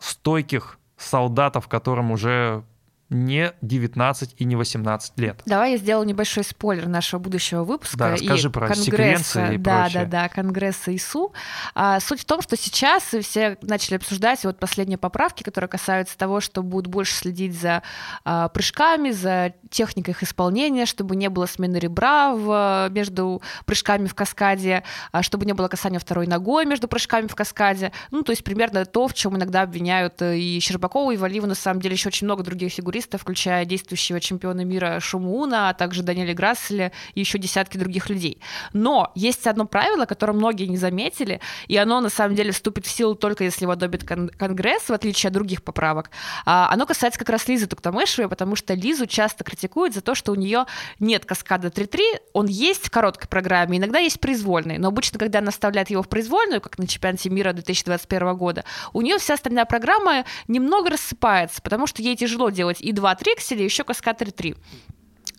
Speaker 1: стойких солдатов, которым уже не 19 и не 18 лет.
Speaker 3: Давай я сделаю небольшой спойлер нашего будущего выпуска.
Speaker 1: Да, расскажи
Speaker 3: и
Speaker 1: про
Speaker 3: конгресса,
Speaker 1: и
Speaker 3: да,
Speaker 1: прочее.
Speaker 3: Да, да, Конгресса ИСУ. А, суть в том, что сейчас все начали обсуждать вот последние поправки, которые касаются того, что будут больше следить за а, прыжками, за техникой их исполнения, чтобы не было смены ребра в, между прыжками в каскаде, а, чтобы не было касания второй ногой между прыжками в каскаде. Ну, то есть примерно то, в чем иногда обвиняют э, и Щербакова, и Валиева, на самом деле, еще очень много других фигуристов, включая действующего чемпиона мира Шумуна, а также Даниэля Грасселя и еще десятки других людей. Но есть одно правило, которое многие не заметили, и оно на самом деле вступит в силу только если его одобрит кон- Конгресс, в отличие от других поправок. А, оно касается как раз Лизы Туктамышевой, потому что Лизу часто критикуют за то, что у нее нет каскада 3-3, он есть в короткой программе, иногда есть произвольный, но обычно, когда она вставляет его в произвольную, как на чемпионате мира 2021 года, у нее вся остальная программа немного рассыпается, потому что ей тяжело делать два трикселя, еще каскад 3-3.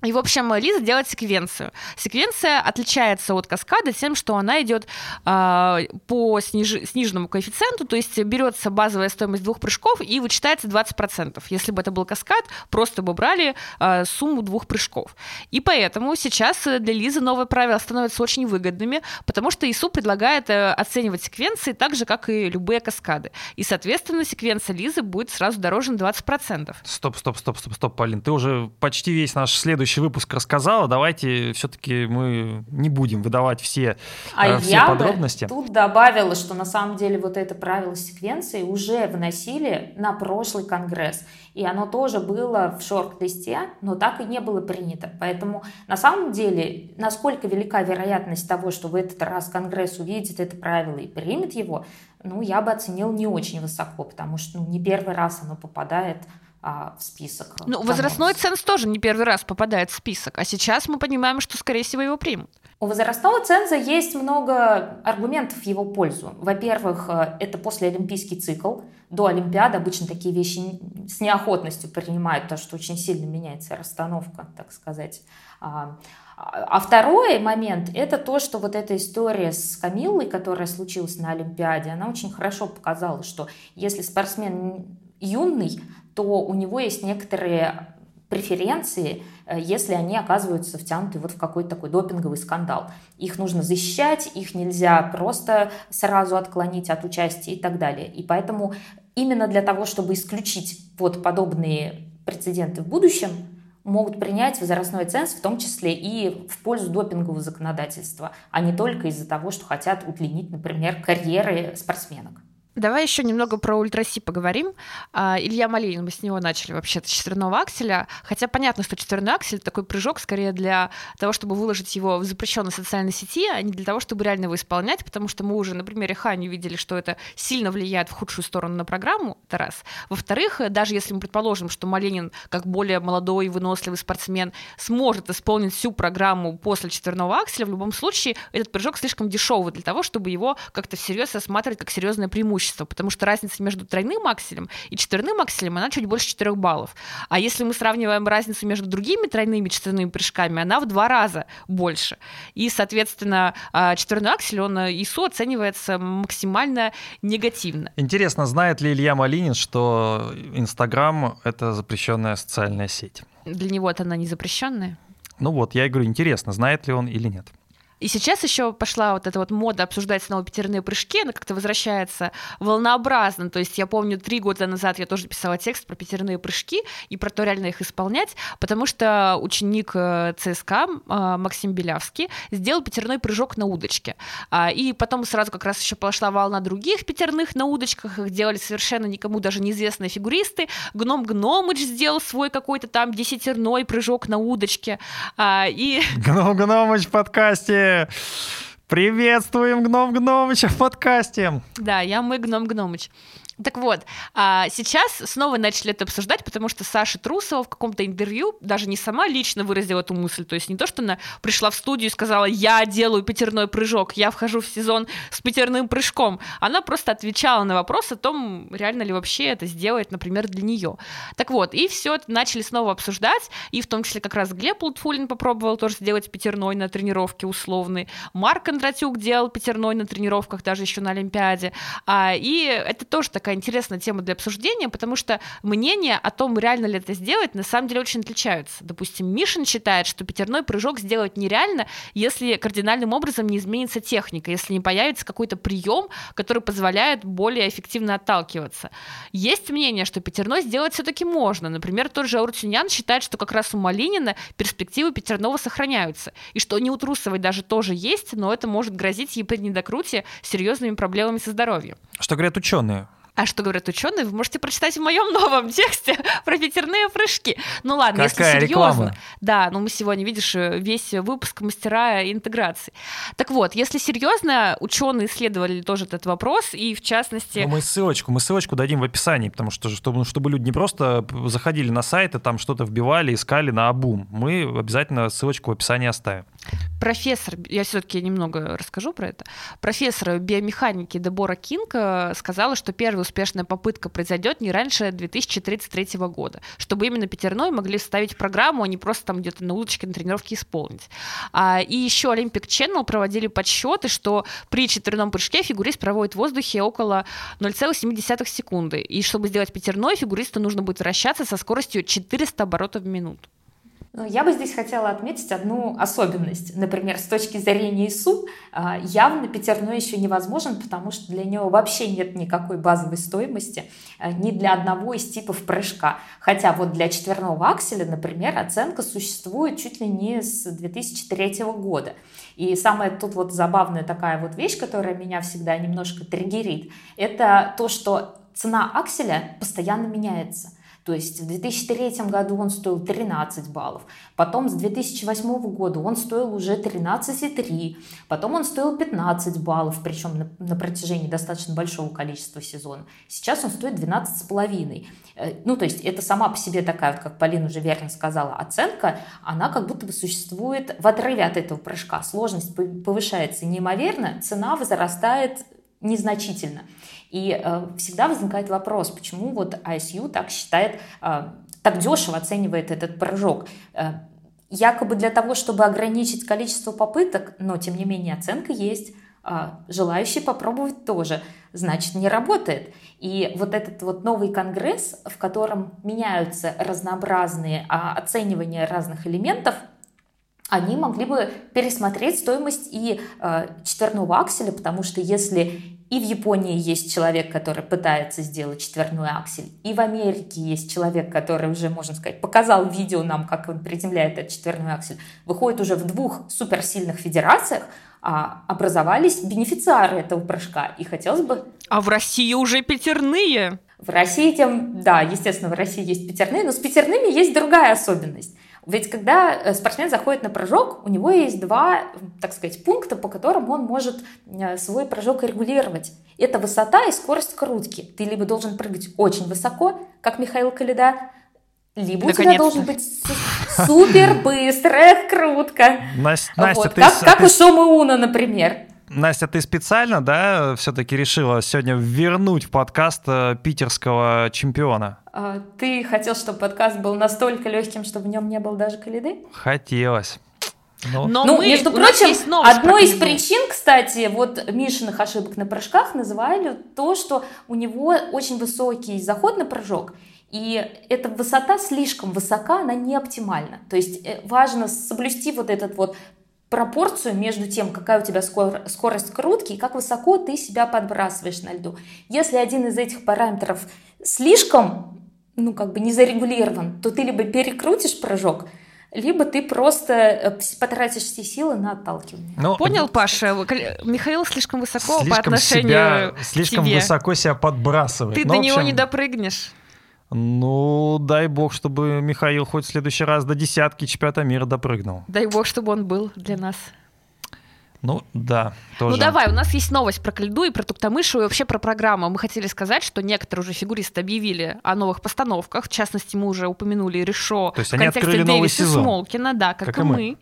Speaker 3: И, в общем, Лиза делает секвенцию. Секвенция отличается от каскада тем, что она идет э, по сниж... сниженному коэффициенту, то есть берется базовая стоимость двух прыжков и вычитается 20%. Если бы это был каскад, просто бы брали э, сумму двух прыжков. И поэтому сейчас для Лизы новые правила становятся очень выгодными, потому что ИСУ предлагает э, оценивать секвенции так же, как и любые каскады. И, соответственно, секвенция Лизы будет сразу дороже на 20%.
Speaker 1: Стоп, стоп, стоп, стоп, стоп, Полин, ты уже почти весь наш следующий выпуск рассказала. Давайте все-таки мы не будем выдавать все,
Speaker 2: А
Speaker 1: э, все
Speaker 2: я
Speaker 1: подробности.
Speaker 2: бы тут добавила, что на самом деле вот это правило секвенции уже вносили на прошлый конгресс. И оно тоже было в шорт-листе, но так и не было принято. Поэтому на самом деле, насколько велика вероятность того, что в этот раз конгресс увидит это правило и примет его, ну, я бы оценил не очень высоко, потому что ну, не первый раз оно попадает а, в список.
Speaker 3: Ну, возрастной ценз тоже не первый раз попадает в список, а сейчас мы понимаем, что, скорее всего, его примут.
Speaker 2: У возрастного ценза есть много аргументов в его пользу. Во-первых, э, это послеолимпийский цикл. До Олимпиады обычно такие вещи с неохотностью принимают, потому что очень сильно меняется расстановка, так сказать. А, а второй момент – это то, что вот эта история с Камиллой, которая случилась на Олимпиаде, она очень хорошо показала, что если спортсмен юный, то у него есть некоторые преференции, э, если они оказываются втянуты вот в какой-то такой допинговый скандал. Их нужно защищать, их нельзя просто сразу отклонить от участия и так далее. И поэтому именно для того, чтобы исключить вот подобные прецеденты в будущем, могут принять возрастной ценз, в том числе и в пользу допингового законодательства, а не только из-за того, что хотят удлинить, например, карьеры спортсменок.
Speaker 3: Давай еще немного про ультраси поговорим. А, Илья Малинин, мы с него начали вообще-то четверного акселя. Хотя понятно, что четверной аксель такой прыжок скорее для того, чтобы выложить его в запрещенной социальной сети, а не для того, чтобы реально его исполнять, потому что мы уже на примере Хани видели, что это сильно влияет в худшую сторону на программу, это раз. Во-вторых, даже если мы предположим, что Малинин, как более молодой и выносливый спортсмен, сможет исполнить всю программу после четверного акселя, в любом случае этот прыжок слишком дешевый для того, чтобы его как-то всерьез рассматривать как серьезное преимущество преимущество, потому что разница между тройным акселем и четверным акселем, она чуть больше 4 баллов. А если мы сравниваем разницу между другими тройными четверными прыжками, она в два раза больше. И, соответственно, а, четверной аксель, он э, ИСУ оценивается максимально негативно.
Speaker 1: Интересно, знает ли Илья Малинин, что Инстаграм — это запрещенная социальная сеть?
Speaker 3: Для него это она не запрещенная?
Speaker 1: Ну вот, я и говорю, интересно, знает ли он или нет.
Speaker 3: И сейчас еще пошла вот эта вот мода обсуждать снова пятерные прыжки, она как-то возвращается волнообразно. То есть я помню, три года назад я тоже писала текст про пятерные прыжки и про то, реально их исполнять, потому что ученик э, ЦСКА э, Максим Белявский сделал пятерной прыжок на удочке. А, и потом сразу как раз еще пошла волна других пятерных на удочках, их делали совершенно никому даже неизвестные фигуристы. Гном Гномыч сделал свой какой-то там десятерной прыжок на удочке. А, и...
Speaker 1: Гном Гномыч в подкасте! Приветствуем Гном Гномыча в подкасте!
Speaker 3: Да, я мы Гном Гномыч. Так вот, а сейчас снова начали это обсуждать, потому что Саша Трусова в каком-то интервью даже не сама лично выразила эту мысль, то есть не то, что она пришла в студию и сказала, я делаю пятерной прыжок, я вхожу в сезон с пятерным прыжком, она просто отвечала на вопрос о том, реально ли вообще это сделать, например, для нее. Так вот, и все начали снова обсуждать, и в том числе как раз Глеб Лутфулин попробовал тоже сделать пятерной на тренировке условный, Марк Кондратюк делал пятерной на тренировках даже еще на Олимпиаде, а, и это тоже такая такая интересная тема для обсуждения, потому что мнения о том, реально ли это сделать, на самом деле очень отличаются. Допустим, Мишин считает, что пятерной прыжок сделать нереально, если кардинальным образом не изменится техника, если не появится какой-то прием, который позволяет более эффективно отталкиваться. Есть мнение, что пятерной сделать все-таки можно. Например, тот же Ауртюнян считает, что как раз у Малинина перспективы пятерного сохраняются, и что не у Трусовой даже тоже есть, но это может грозить ей при недокрутии серьезными проблемами со здоровьем.
Speaker 1: Что говорят ученые?
Speaker 3: А что говорят ученые, вы можете прочитать в моем новом тексте про ветерные прыжки. Ну ладно,
Speaker 1: Какая
Speaker 3: если серьезно.
Speaker 1: Реклама?
Speaker 3: Да, ну мы сегодня, видишь, весь выпуск мастера интеграции. Так вот, если серьезно, ученые исследовали тоже этот вопрос, и в частности...
Speaker 1: Ну, мы ссылочку, мы ссылочку дадим в описании, потому что чтобы, чтобы люди не просто заходили на сайт и там что-то вбивали, искали на обум. Мы обязательно ссылочку в описании оставим.
Speaker 3: Профессор, я все-таки немного расскажу про это. Профессор биомеханики Дебора Кинг сказала, что первый успешная попытка произойдет не раньше 2033 года, чтобы именно пятерной могли вставить в программу, а не просто там где-то на улочке на тренировке исполнить. А, и еще Olympic Channel проводили подсчеты, что при четверном прыжке фигурист проводит в воздухе около 0,7 секунды. И чтобы сделать пятерной, фигуристу нужно будет вращаться со скоростью 400 оборотов в минуту.
Speaker 2: Ну, я бы здесь хотела отметить одну особенность. Например, с точки зрения ИСУ а, явно пятерной еще невозможен, потому что для него вообще нет никакой базовой стоимости а, ни для одного из типов прыжка. Хотя вот для четверного акселя, например, оценка существует чуть ли не с 2003 года. И самая тут вот забавная такая вот вещь, которая меня всегда немножко триггерит, это то, что цена акселя постоянно меняется. То есть в 2003 году он стоил 13 баллов, потом с 2008 года он стоил уже 13,3, потом он стоил 15 баллов, причем на, на протяжении достаточно большого количества сезонов. Сейчас он стоит 12,5. Э, ну, то есть это сама по себе такая, вот, как Полина уже верно сказала, оценка, она как будто бы существует в отрыве от этого прыжка. Сложность повышается неимоверно, цена возрастает незначительно. И э, всегда возникает вопрос, почему вот ISU так считает, э, так дешево оценивает этот прыжок. Э, якобы для того, чтобы ограничить количество попыток, но тем не менее оценка есть, э, желающие попробовать тоже, значит не работает. И вот этот вот новый конгресс, в котором меняются разнообразные э, оценивания разных элементов, они могли бы пересмотреть стоимость и четверного акселя, потому что если и в Японии есть человек, который пытается сделать четверной аксель. И в Америке есть человек, который уже, можно сказать, показал видео нам, как он приземляет этот четверной аксель. Выходит уже в двух суперсильных федерациях, а образовались бенефициары этого прыжка. И хотелось бы...
Speaker 3: А в России уже пятерные?
Speaker 2: В России тем, да, естественно, в России есть пятерные, но с пятерными есть другая особенность. Ведь когда э, спортсмен заходит на прыжок, у него есть два, так сказать, пункта, по которым он может э, свой прыжок регулировать. Это высота и скорость крутки. Ты либо должен прыгать очень высоко, как Михаил Калида, либо у тебя должен быть супер быстрая крутка.
Speaker 1: Настя, Настя
Speaker 2: вот. ты, как, как у Шома Уна, например.
Speaker 1: Настя, ты специально, да, все-таки решила сегодня вернуть в подкаст э, питерского чемпиона?
Speaker 2: А, ты хотел, чтобы подкаст был настолько легким, чтобы в нем не было даже калиды?
Speaker 1: Хотелось.
Speaker 2: Но, Но ну, мы, между прочим, одной из причин, кстати, вот Мишиных ошибок на прыжках называли то, что у него очень высокий заход на прыжок, и эта высота слишком высока, она не оптимальна. То есть э, важно соблюсти вот этот вот пропорцию между тем, какая у тебя скорость крутки и как высоко ты себя подбрасываешь на льду. Если один из этих параметров слишком, ну, как бы не зарегулирован, то ты либо перекрутишь прыжок, либо ты просто э, потратишь все силы на отталкивание.
Speaker 3: Ну, Понял, Паша? Михаил слишком высоко слишком по отношению себя, к
Speaker 1: Слишком
Speaker 3: тебе.
Speaker 1: высоко себя подбрасывает.
Speaker 3: Ты
Speaker 1: ну,
Speaker 3: до общем... него не допрыгнешь.
Speaker 1: Ну, дай бог, чтобы Михаил хоть в следующий раз до десятки чемпионата мира допрыгнул.
Speaker 3: Дай бог, чтобы он был для нас.
Speaker 1: Ну, да, тоже.
Speaker 3: Ну давай, у нас есть новость про Кальду и про Туктамышу и вообще про программу. Мы хотели сказать, что некоторые уже фигуристы объявили о новых постановках. В частности, мы уже упомянули Решо
Speaker 1: То есть
Speaker 3: в
Speaker 1: они
Speaker 3: контексте
Speaker 1: открыли новый сезон.
Speaker 3: Смолкина, да, как,
Speaker 1: Как
Speaker 3: и
Speaker 1: мы.
Speaker 3: мы.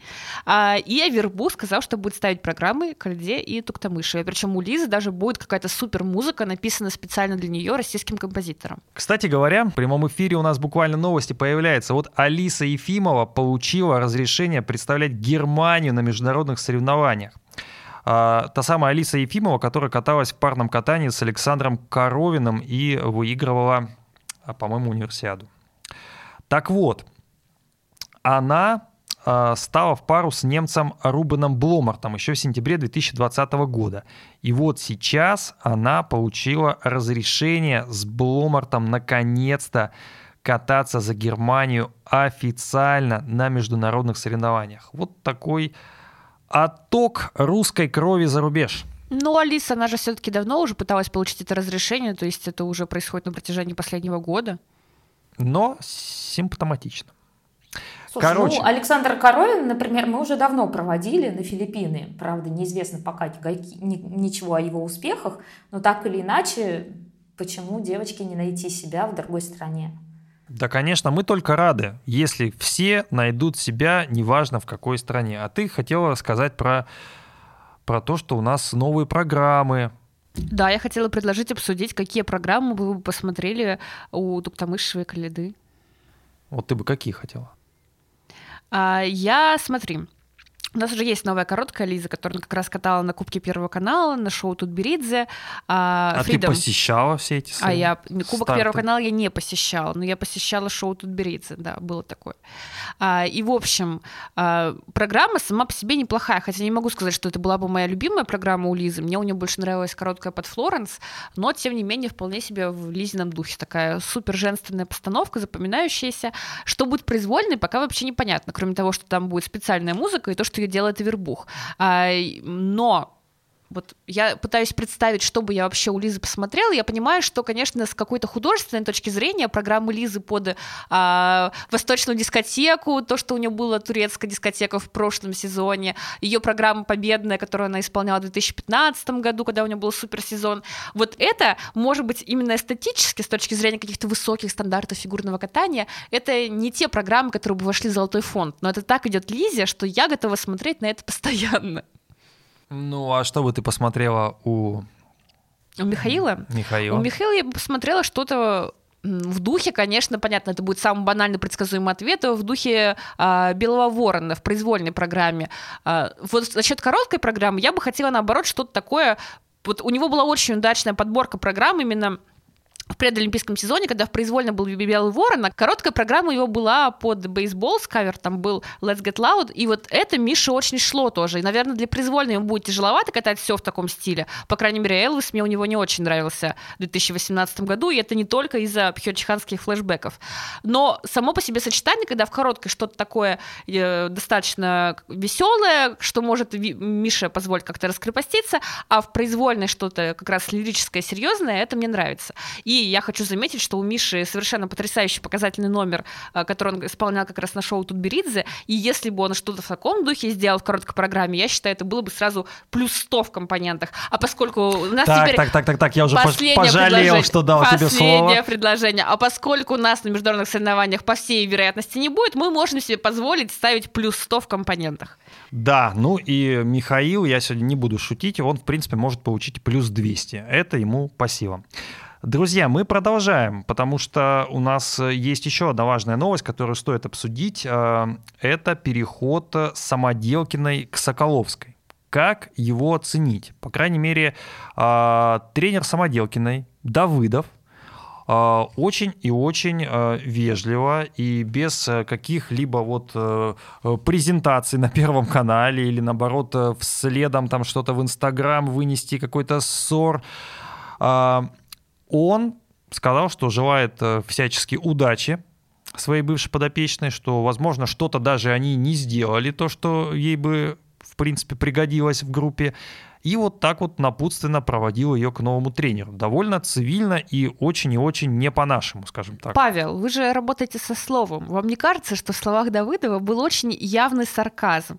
Speaker 3: А, и Авербу сказал, что будет ставить программы Кальде и Туктамыши. Причем у Лизы даже будет какая-то супер музыка, написанная специально для нее российским композитором.
Speaker 1: Кстати говоря, в прямом эфире у нас буквально новости появляются. Вот Алиса Ефимова получила разрешение представлять Германию на международных соревнованиях. А, та самая Алиса Ефимова, которая каталась в парном катании с Александром Коровиным и выигрывала, а, по-моему, универсиаду. Так вот, она а, стала в пару с немцем Рубеном Бломартом еще в сентябре 2020 года. И вот сейчас она получила разрешение с Бломартом наконец-то кататься за Германию официально на международных соревнованиях. Вот такой отток русской крови за рубеж.
Speaker 3: Ну, Алиса, она же все-таки давно уже пыталась получить это разрешение, то есть это уже происходит на протяжении последнего года.
Speaker 1: Но симптоматично.
Speaker 2: Слушай,
Speaker 1: Короче.
Speaker 2: ну, Александр Коровин, например, мы уже давно проводили на Филиппины. Правда, неизвестно пока ничего о его успехах, но так или иначе, почему девочке не найти себя в другой стране?
Speaker 1: Да, конечно, мы только рады, если все найдут себя, неважно в какой стране. А ты хотела сказать про, про то, что у нас новые программы.
Speaker 3: Да, я хотела предложить обсудить, какие программы вы бы посмотрели у Туктамышевой Калиды.
Speaker 1: Вот ты бы какие хотела?
Speaker 3: А, я, смотри, у нас уже есть новая короткая Лиза, которую как раз катала на Кубке Первого канала, на шоу Тутберидзе. А,
Speaker 1: А ты посещала все эти
Speaker 3: А я Кубок
Speaker 1: старты?
Speaker 3: Первого канала я не посещала, но я посещала шоу Тутберидзе, да, было такое. А, и, в общем, а, программа сама по себе неплохая, хотя не могу сказать, что это была бы моя любимая программа у Лизы. Мне у нее больше нравилась короткая под Флоренс, но, тем не менее, вполне себе в Лизином духе. Такая супер женственная постановка, запоминающаяся. Что будет произвольной, пока вообще непонятно, кроме того, что там будет специальная музыка и то, что делает Вербух. А, но вот я пытаюсь представить, что бы я вообще у Лизы посмотрела. Я понимаю, что, конечно, с какой-то художественной точки зрения программы Лизы под а, восточную дискотеку, то, что у нее была турецкая дискотека в прошлом сезоне, ее программа победная, которую она исполняла в 2015 году, когда у нее был суперсезон. Вот это, может быть, именно эстетически, с точки зрения каких-то высоких стандартов фигурного катания, это не те программы, которые бы вошли в золотой фонд. Но это так идет Лизе, что я готова смотреть на это постоянно.
Speaker 1: Ну, а что бы ты посмотрела у
Speaker 3: У Михаила?
Speaker 1: Михаила?
Speaker 3: У Михаила я бы посмотрела что-то в духе, конечно, понятно, это будет самый банальный предсказуемый ответ, в духе а, Белого Ворона в произвольной программе. А, вот за счет короткой программы я бы хотела, наоборот, что-то такое... Вот у него была очень удачная подборка программ именно в предолимпийском сезоне, когда в произвольно был Белый Ворон, а короткая программа его была под бейсбол, кавер там был Let's Get Loud, и вот это Мише очень шло тоже. И, наверное, для произвольной ему будет тяжеловато катать все в таком стиле. По крайней мере, Элвис мне у него не очень нравился в 2018 году, и это не только из-за пхёчиханских флешбеков. Но само по себе сочетание, когда в короткой что-то такое э, достаточно веселое, что может Мише позволить как-то раскрепоститься, а в произвольной что-то как раз лирическое, серьезное, это мне нравится. И я хочу заметить, что у Миши совершенно потрясающий показательный номер, э, который он исполнял как раз на шоу Тутберидзе, и если бы он что-то в таком духе сделал в короткой программе, я считаю, это было бы сразу плюс 100 в компонентах. А поскольку у нас
Speaker 1: Так,
Speaker 3: теперь...
Speaker 1: так, так, так, так, я уже
Speaker 3: Последнее
Speaker 1: пожалел, что дал тебе
Speaker 3: Последнее
Speaker 1: слово.
Speaker 3: предложение. А поскольку у нас на международных соревнованиях по всей вероятности не будет, мы можем себе позволить ставить плюс 100 в компонентах.
Speaker 1: Да, ну и Михаил, я сегодня не буду шутить, он, в принципе, может получить плюс 200. Это ему по силам. Друзья, мы продолжаем, потому что у нас э, есть еще одна важная новость, которую стоит обсудить. Э, Это переход э, Самоделкиной к Соколовской. Как его оценить? По крайней мере, тренер Самоделкиной Давыдов очень и очень вежливо и без каких-либо вот презентаций на Первом канале или наоборот вследом там что-то в Инстаграм вынести какой-то ссор. Он сказал, что желает э, всячески удачи своей бывшей подопечной, что, возможно, что-то даже они не сделали, то, что ей бы, в принципе, пригодилось в группе. И вот так вот напутственно проводил ее к новому тренеру. Довольно цивильно и очень и очень не по-нашему, скажем так.
Speaker 3: Павел, вы же работаете со словом. Вам не кажется, что в словах Давыдова был очень явный сарказм?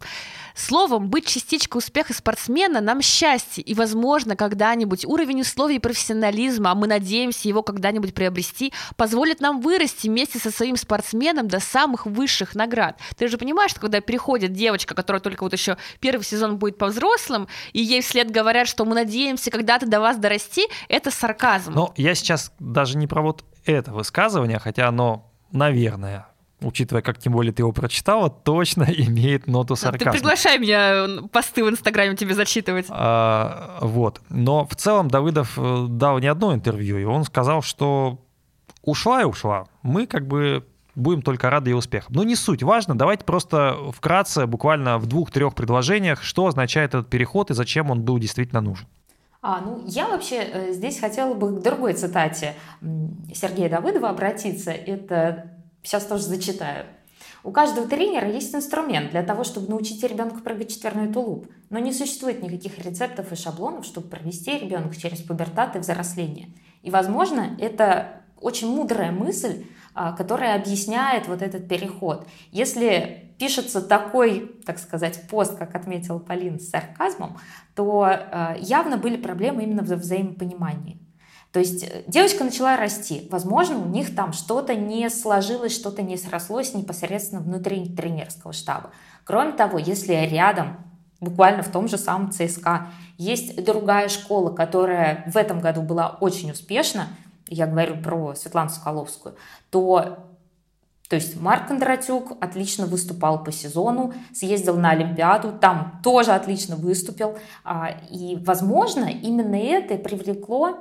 Speaker 3: Словом, быть частичкой успеха спортсмена нам счастье, и, возможно, когда-нибудь уровень условий и профессионализма, а мы надеемся его когда-нибудь приобрести, позволит нам вырасти вместе со своим спортсменом до самых высших наград. Ты же понимаешь, что когда переходит девочка, которая только вот еще первый сезон будет по взрослым, и ей вслед говорят, что мы надеемся когда-то до вас дорасти, это сарказм.
Speaker 1: Но я сейчас даже не про вот это высказывание, хотя оно, наверное, учитывая, как тем более ты его прочитала, точно имеет ноту сарказма.
Speaker 3: Ты приглашай меня посты в Инстаграме тебе зачитывать.
Speaker 1: А, вот. Но в целом Давыдов э, дал не одно интервью, и он сказал, что ушла и ушла. Мы как бы будем только рады ее успехам. Но не суть важно, давайте просто вкратце, буквально в двух-трех предложениях, что означает этот переход и зачем он был действительно нужен.
Speaker 2: А, ну, я вообще э, здесь хотела бы к другой цитате Сергея Давыдова обратиться. Это Сейчас тоже зачитаю. У каждого тренера есть инструмент для того, чтобы научить ребенка прыгать четверной тулуп, но не существует никаких рецептов и шаблонов, чтобы провести ребенка через пубертат и взросление. И, возможно, это очень мудрая мысль, которая объясняет вот этот переход. Если пишется такой, так сказать, пост, как отметила Полина, с сарказмом, то а, явно были проблемы именно в взаимопонимании. То есть э, девочка начала расти. Возможно, у них там что-то не сложилось, что-то не срослось непосредственно внутри тренерского штаба. Кроме того, если рядом, буквально в том же самом ЦСКА, есть другая школа, которая в этом году была очень успешна, я говорю про Светлану Соколовскую, то то есть Марк Кондратюк отлично выступал по сезону, съездил на Олимпиаду, там тоже отлично выступил. А, и, возможно, именно это привлекло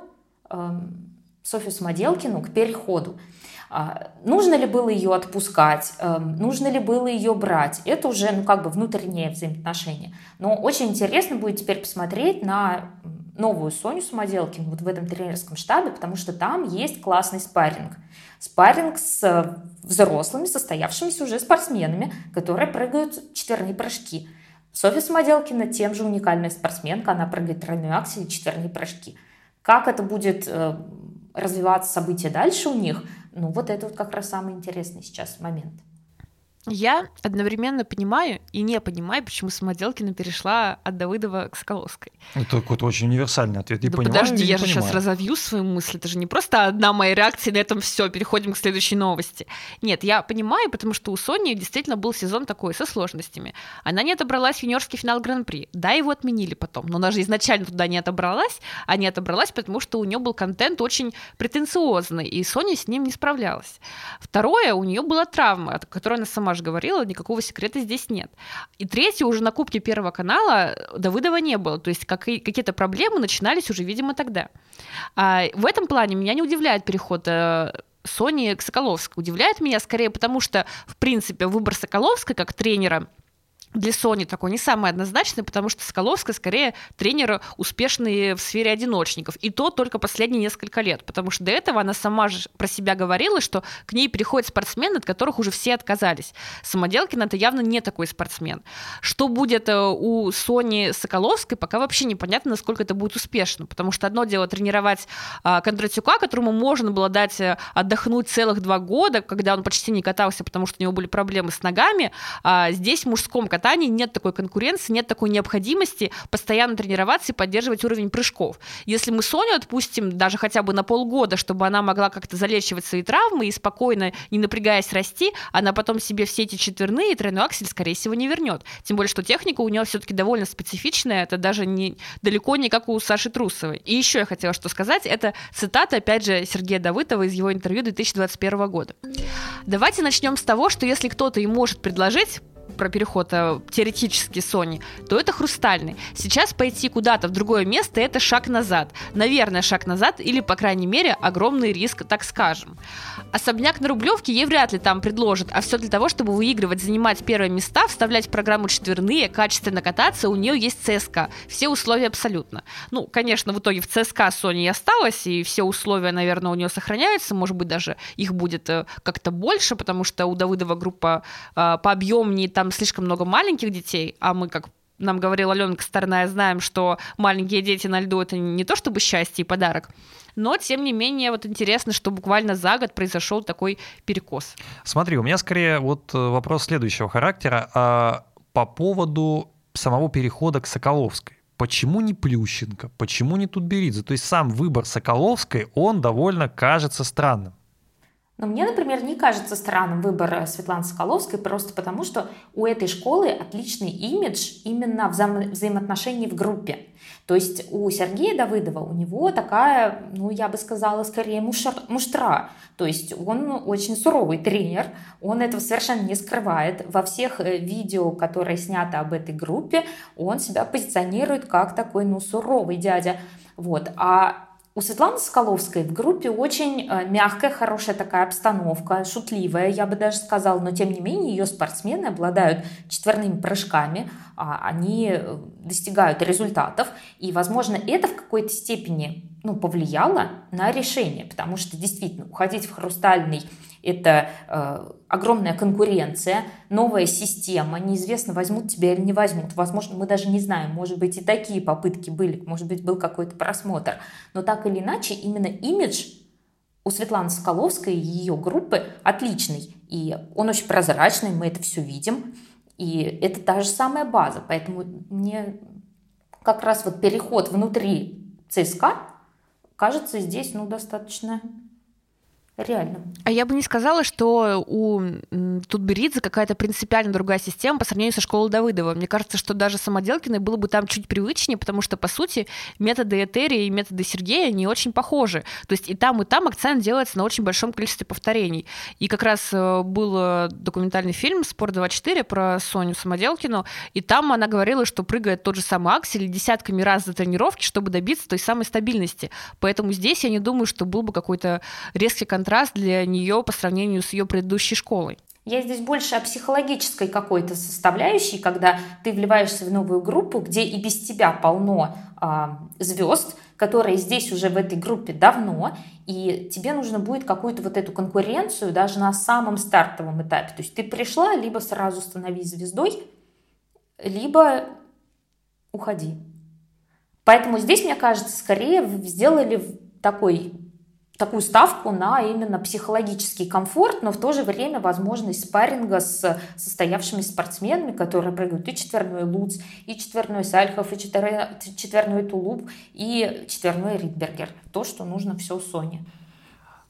Speaker 2: Эм, Софью Самоделкину к переходу. А, нужно ли было ее отпускать, эм, нужно ли было ее брать, это уже ну, как бы внутреннее взаимоотношение. Но очень интересно будет теперь посмотреть на новую Соню Самоделкину вот в этом тренерском штабе, потому что там есть классный спарринг. Спарринг с э, взрослыми, состоявшимися уже спортсменами, которые прыгают четверные прыжки. Софья Самоделкина тем же уникальная спортсменка, она прыгает тройной аксель и четверные прыжки. Как это будет э, развиваться события дальше у них, ну вот это вот как раз самый интересный сейчас момент.
Speaker 3: Я одновременно понимаю и не понимаю, почему Самоделкина перешла от Давыдова к Соколовской.
Speaker 1: Это какой-то очень универсальный ответ. И
Speaker 3: да
Speaker 1: понимаю,
Speaker 3: подожди, я же
Speaker 1: понимаю.
Speaker 3: сейчас разовью свою мысль. Это же не просто одна моя реакция, на этом все, переходим к следующей новости. Нет, я понимаю, потому что у Сони действительно был сезон такой, со сложностями. Она не отобралась в юниорский финал Гран-при. Да, его отменили потом, но она же изначально туда не отобралась, а не отобралась, потому что у нее был контент очень претенциозный, и Соня с ним не справлялась. Второе, у нее была травма, о которой она сама же говорила, никакого секрета здесь нет. И третье, уже на Кубке Первого канала Давыдова не было, то есть как какие-то проблемы начинались уже, видимо, тогда. А в этом плане меня не удивляет переход э, Сони к Соколовской. Удивляет меня скорее потому, что, в принципе, выбор Соколовской как тренера – для Sony такой не самый однозначный, потому что Скаловская скорее тренер успешный в сфере одиночников. И то только последние несколько лет, потому что до этого она сама же про себя говорила, что к ней приходят спортсмены, от которых уже все отказались. Самоделкин это явно не такой спортсмен. Что будет э, у Сони Соколовской, пока вообще непонятно, насколько это будет успешно, потому что одно дело тренировать а, Кондратюка, которому можно было дать э, отдохнуть целых два года, когда он почти не катался, потому что у него были проблемы с ногами, а здесь в мужском катании нет такой конкуренции, нет такой необходимости постоянно тренироваться и поддерживать уровень прыжков. Если мы Соню отпустим даже хотя бы на полгода, чтобы она могла как-то залечивать свои травмы и спокойно, не напрягаясь, расти, она потом себе все эти четверные и тройной аксель, скорее всего, не вернет. Тем более, что техника у нее все-таки довольно специфичная, это даже не, далеко не как у Саши Трусовой. И еще я хотела что сказать, это цитата, опять же, Сергея Давытова из его интервью 2021 года. Давайте начнем с того, что если кто-то и может предложить про переход э, теоретически Sony, то это хрустальный. Сейчас пойти куда-то в другое место это шаг назад. Наверное, шаг назад или, по крайней мере, огромный риск, так скажем. Особняк на Рублевке ей вряд ли там предложат, а все для того, чтобы выигрывать, занимать первые места, вставлять в программу четверные, качественно кататься, у нее есть ЦСКА. Все условия абсолютно. Ну, конечно, в итоге в ЦСКА Sony и осталась, и все условия, наверное, у нее сохраняются, может быть, даже их будет э, как-то больше, потому что у Давыдова группа э, по объемнее там слишком много маленьких детей, а мы как нам говорила Аленка Старная, знаем, что маленькие дети на льду это не то чтобы счастье и подарок, но тем не менее вот интересно, что буквально за год произошел такой перекос.
Speaker 1: Смотри, у меня скорее вот э, вопрос следующего характера а, по поводу самого перехода к Соколовской. Почему не Плющенко? Почему не Тутберидзе? То есть сам выбор Соколовской, он довольно кажется странным.
Speaker 2: Но мне, например, не кажется странным выбор э, Светланы Соколовской просто потому, что у этой школы отличный имидж именно вза- взаимоотношений в группе. То есть у Сергея Давыдова, у него такая, ну, я бы сказала, скорее мушер, муштра. То есть он очень суровый тренер, он этого совершенно не скрывает. Во всех э, видео, которые сняты об этой группе, он себя позиционирует как такой, ну, суровый дядя. Вот. А у Светланы Соколовской в группе очень э, мягкая, хорошая такая обстановка, шутливая, я бы даже сказала, но тем не менее ее спортсмены обладают четверными прыжками, а, они э, достигают результатов, и, возможно, это в какой-то степени ну, повлияло на решение, потому что действительно уходить в хрустальный это э, огромная конкуренция, новая система, неизвестно, возьмут тебя или не возьмут. Возможно, мы даже не знаем, может быть, и такие попытки были, может быть, был какой-то просмотр. Но так или иначе, именно имидж у Светланы Соколовской и ее группы отличный. И он очень прозрачный, мы это все видим. И это та же самая база. Поэтому мне как раз вот переход внутри ЦСКА кажется здесь ну, достаточно реально.
Speaker 3: А я бы не сказала, что у Тутберидзе какая-то принципиально другая система по сравнению со школой Давыдова. Мне кажется, что даже самоделкиной было бы там чуть привычнее, потому что, по сути, методы Этери и методы Сергея не очень похожи. То есть и там, и там акцент делается на очень большом количестве повторений. И как раз э, был э, документальный фильм «Спорт-24» про Соню Самоделкину, и там она говорила, что прыгает тот же самый аксель десятками раз за тренировки, чтобы добиться той самой стабильности. Поэтому здесь я не думаю, что был бы какой-то резкий контраст контраст для нее по сравнению с ее предыдущей школой.
Speaker 2: Я здесь больше о психологической какой-то составляющей, когда ты вливаешься в новую группу, где и без тебя полно а, звезд, которые здесь уже в этой группе давно, и тебе нужно будет какую-то вот эту конкуренцию даже на самом стартовом этапе. То есть ты пришла, либо сразу становись звездой, либо уходи. Поэтому здесь, мне кажется, скорее сделали такой такую ставку на именно психологический комфорт, но в то же время возможность спарринга с состоявшими спортсменами, которые прыгают и четверной Луц, и четверной Сальхов, и четверной Тулуп, и четверной Ридбергер. То, что нужно все Соне.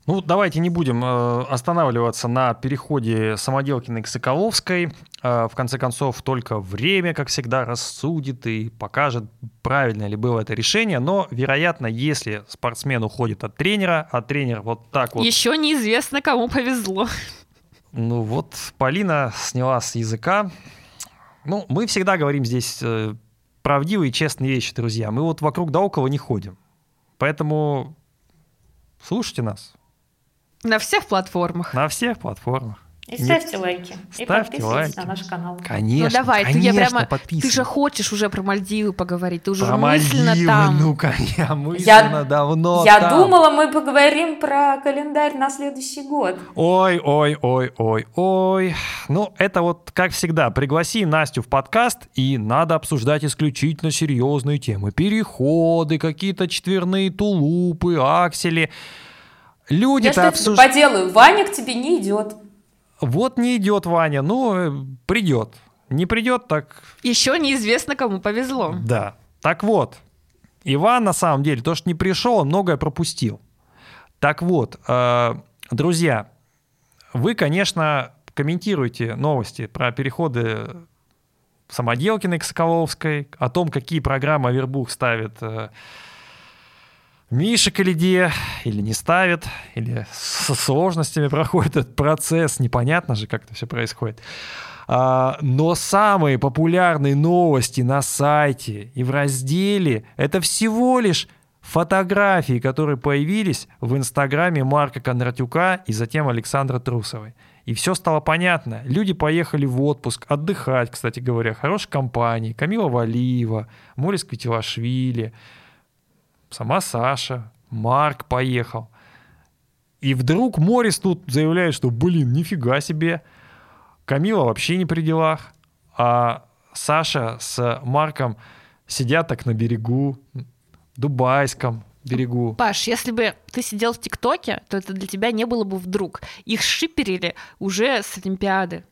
Speaker 1: Ну, давайте не будем э, останавливаться на переходе Самоделкиной к Соколовской. Э, в конце концов, только время, как всегда, рассудит и покажет, правильно ли было это решение. Но, вероятно, если спортсмен уходит от тренера, а тренер вот так вот...
Speaker 3: Еще неизвестно, кому повезло.
Speaker 1: Ну вот, Полина сняла с языка. Ну, мы всегда говорим здесь э, правдивые и честные вещи, друзья. Мы вот вокруг да около не ходим. Поэтому слушайте нас.
Speaker 3: На всех платформах.
Speaker 1: На всех платформах.
Speaker 2: И ставьте лайки. Ставьте и подписывайтесь лайки. на наш канал.
Speaker 1: Конечно,
Speaker 3: ну давай,
Speaker 1: конечно,
Speaker 3: ты, я прямо,
Speaker 1: подписывай.
Speaker 3: ты же хочешь уже про Мальдивы поговорить, ты уже
Speaker 1: про
Speaker 3: мысленно
Speaker 1: Мальдивы,
Speaker 3: там.
Speaker 1: ну-ка, я мысленно я, давно
Speaker 2: Я
Speaker 1: там.
Speaker 2: думала, мы поговорим про календарь на следующий год.
Speaker 1: Ой, ой, ой, ой, ой. Ну, это вот, как всегда, пригласи Настю в подкаст, и надо обсуждать исключительно серьезные темы. Переходы, какие-то четверные тулупы, аксели. Люди-то
Speaker 2: Я
Speaker 1: обсуж...
Speaker 2: поделаю, Ваня к тебе не идет.
Speaker 1: Вот не идет Ваня, ну, придет. Не придет, так...
Speaker 3: Еще неизвестно, кому повезло.
Speaker 1: Да. Так вот, Иван, на самом деле, то, что не пришел, он многое пропустил. Так вот, э, друзья, вы, конечно, комментируете новости про переходы Самоделкиной к Соколовской, о том, какие программы Авербух ставит э, Миша Калиде или не ставит, или со сложностями проходит этот процесс. Непонятно же, как это все происходит. А, но самые популярные новости на сайте и в разделе это всего лишь фотографии, которые появились в инстаграме Марка Кондратюка и затем Александра Трусовой. И все стало понятно. Люди поехали в отпуск, отдыхать, кстати говоря, хорошей компании. Камила Валиева, Морис Квитилашвили, сама Саша, Марк поехал. И вдруг Морис тут заявляет, что, блин, нифига себе, Камила вообще не при делах, а Саша с Марком сидят так на берегу, дубайском берегу.
Speaker 3: Паш, если бы ты сидел в ТикТоке, то это для тебя не было бы вдруг. Их шиперили уже с Олимпиады.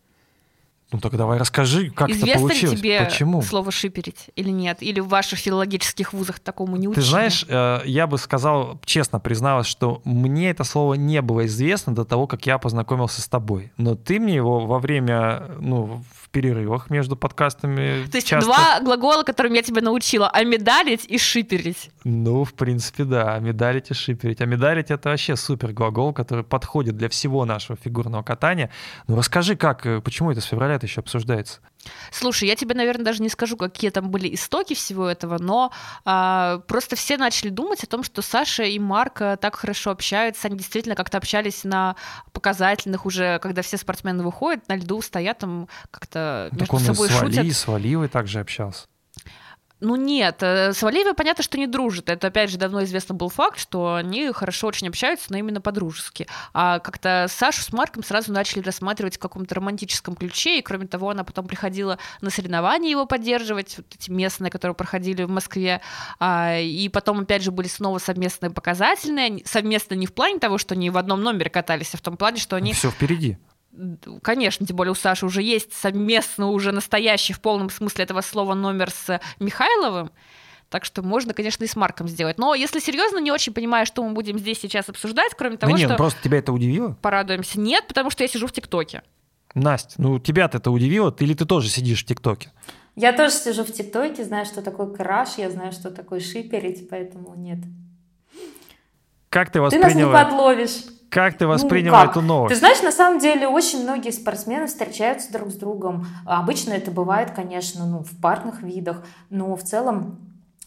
Speaker 1: Ну так давай расскажи, как
Speaker 3: Известно
Speaker 1: это получилось.
Speaker 3: ли тебе
Speaker 1: Почему?
Speaker 3: слово шиперить или нет? Или в ваших филологических вузах такому не учили?
Speaker 1: Ты знаешь, э, я бы сказал, честно призналась, что мне это слово не было известно до того, как я познакомился с тобой. Но ты мне его во время, ну, в перерывах между подкастами
Speaker 3: То есть
Speaker 1: часто...
Speaker 3: два глагола, которым я тебя научила, амидалить и шиперить.
Speaker 1: Ну, в принципе, да, медалить и шиперить. А медалить — это вообще супер глагол, который подходит для всего нашего фигурного катания. Ну, расскажи, как, э, почему это с февраля это еще обсуждается?
Speaker 3: Слушай, я тебе, наверное, даже не скажу, какие там были истоки всего этого, но а, просто все начали думать о том, что Саша и Марк э, так хорошо общаются, они действительно как-то общались на показательных уже, когда все спортсмены выходят на льду, стоят там как-то
Speaker 1: Так
Speaker 3: между
Speaker 1: он и
Speaker 3: собой
Speaker 1: с Вали,
Speaker 3: шутят.
Speaker 1: с Валивой также общался.
Speaker 3: Ну нет, э, с Валеевой понятно, что не дружат. Это, опять же, давно известно был факт, что они хорошо очень общаются, но именно по-дружески. А как-то Сашу с Марком сразу начали рассматривать в каком-то романтическом ключе, и кроме того, она потом приходила на соревнования его поддерживать, вот эти местные, которые проходили в Москве, А, и потом, опять же, были снова совместные показательные, совместно не в плане того, что они в одном номере катались, а в том плане, что они
Speaker 1: Все впереди.
Speaker 3: Конечно, тем более у Саши уже есть совместно уже настоящий в полном смысле этого слова номер с Михайловым. Так что можно, конечно, и с Марком сделать. Но если серьезно, не очень понимаю, что мы будем здесь сейчас обсуждать, кроме того,
Speaker 1: ну, не,
Speaker 3: что
Speaker 1: ну просто тебя это удивило?
Speaker 3: порадуемся. Нет, потому что я сижу в ТикТоке.
Speaker 1: Настя, ну тебя-то это удивило? Или ты тоже сидишь в ТикТоке?
Speaker 2: Я тоже сижу в ТикТоке, знаю, что такое краш, я знаю, что такое шиперить, поэтому нет.
Speaker 1: Как ты
Speaker 2: Ты нас не подловишь.
Speaker 1: Как ты
Speaker 2: Ну,
Speaker 1: восприняла
Speaker 2: как?
Speaker 1: эту
Speaker 2: Ты
Speaker 1: новость?
Speaker 2: знаешь, на самом деле очень многие спортсмены встречаются друг с другом. Обычно это бывает, конечно, ну, в парных видах, но в целом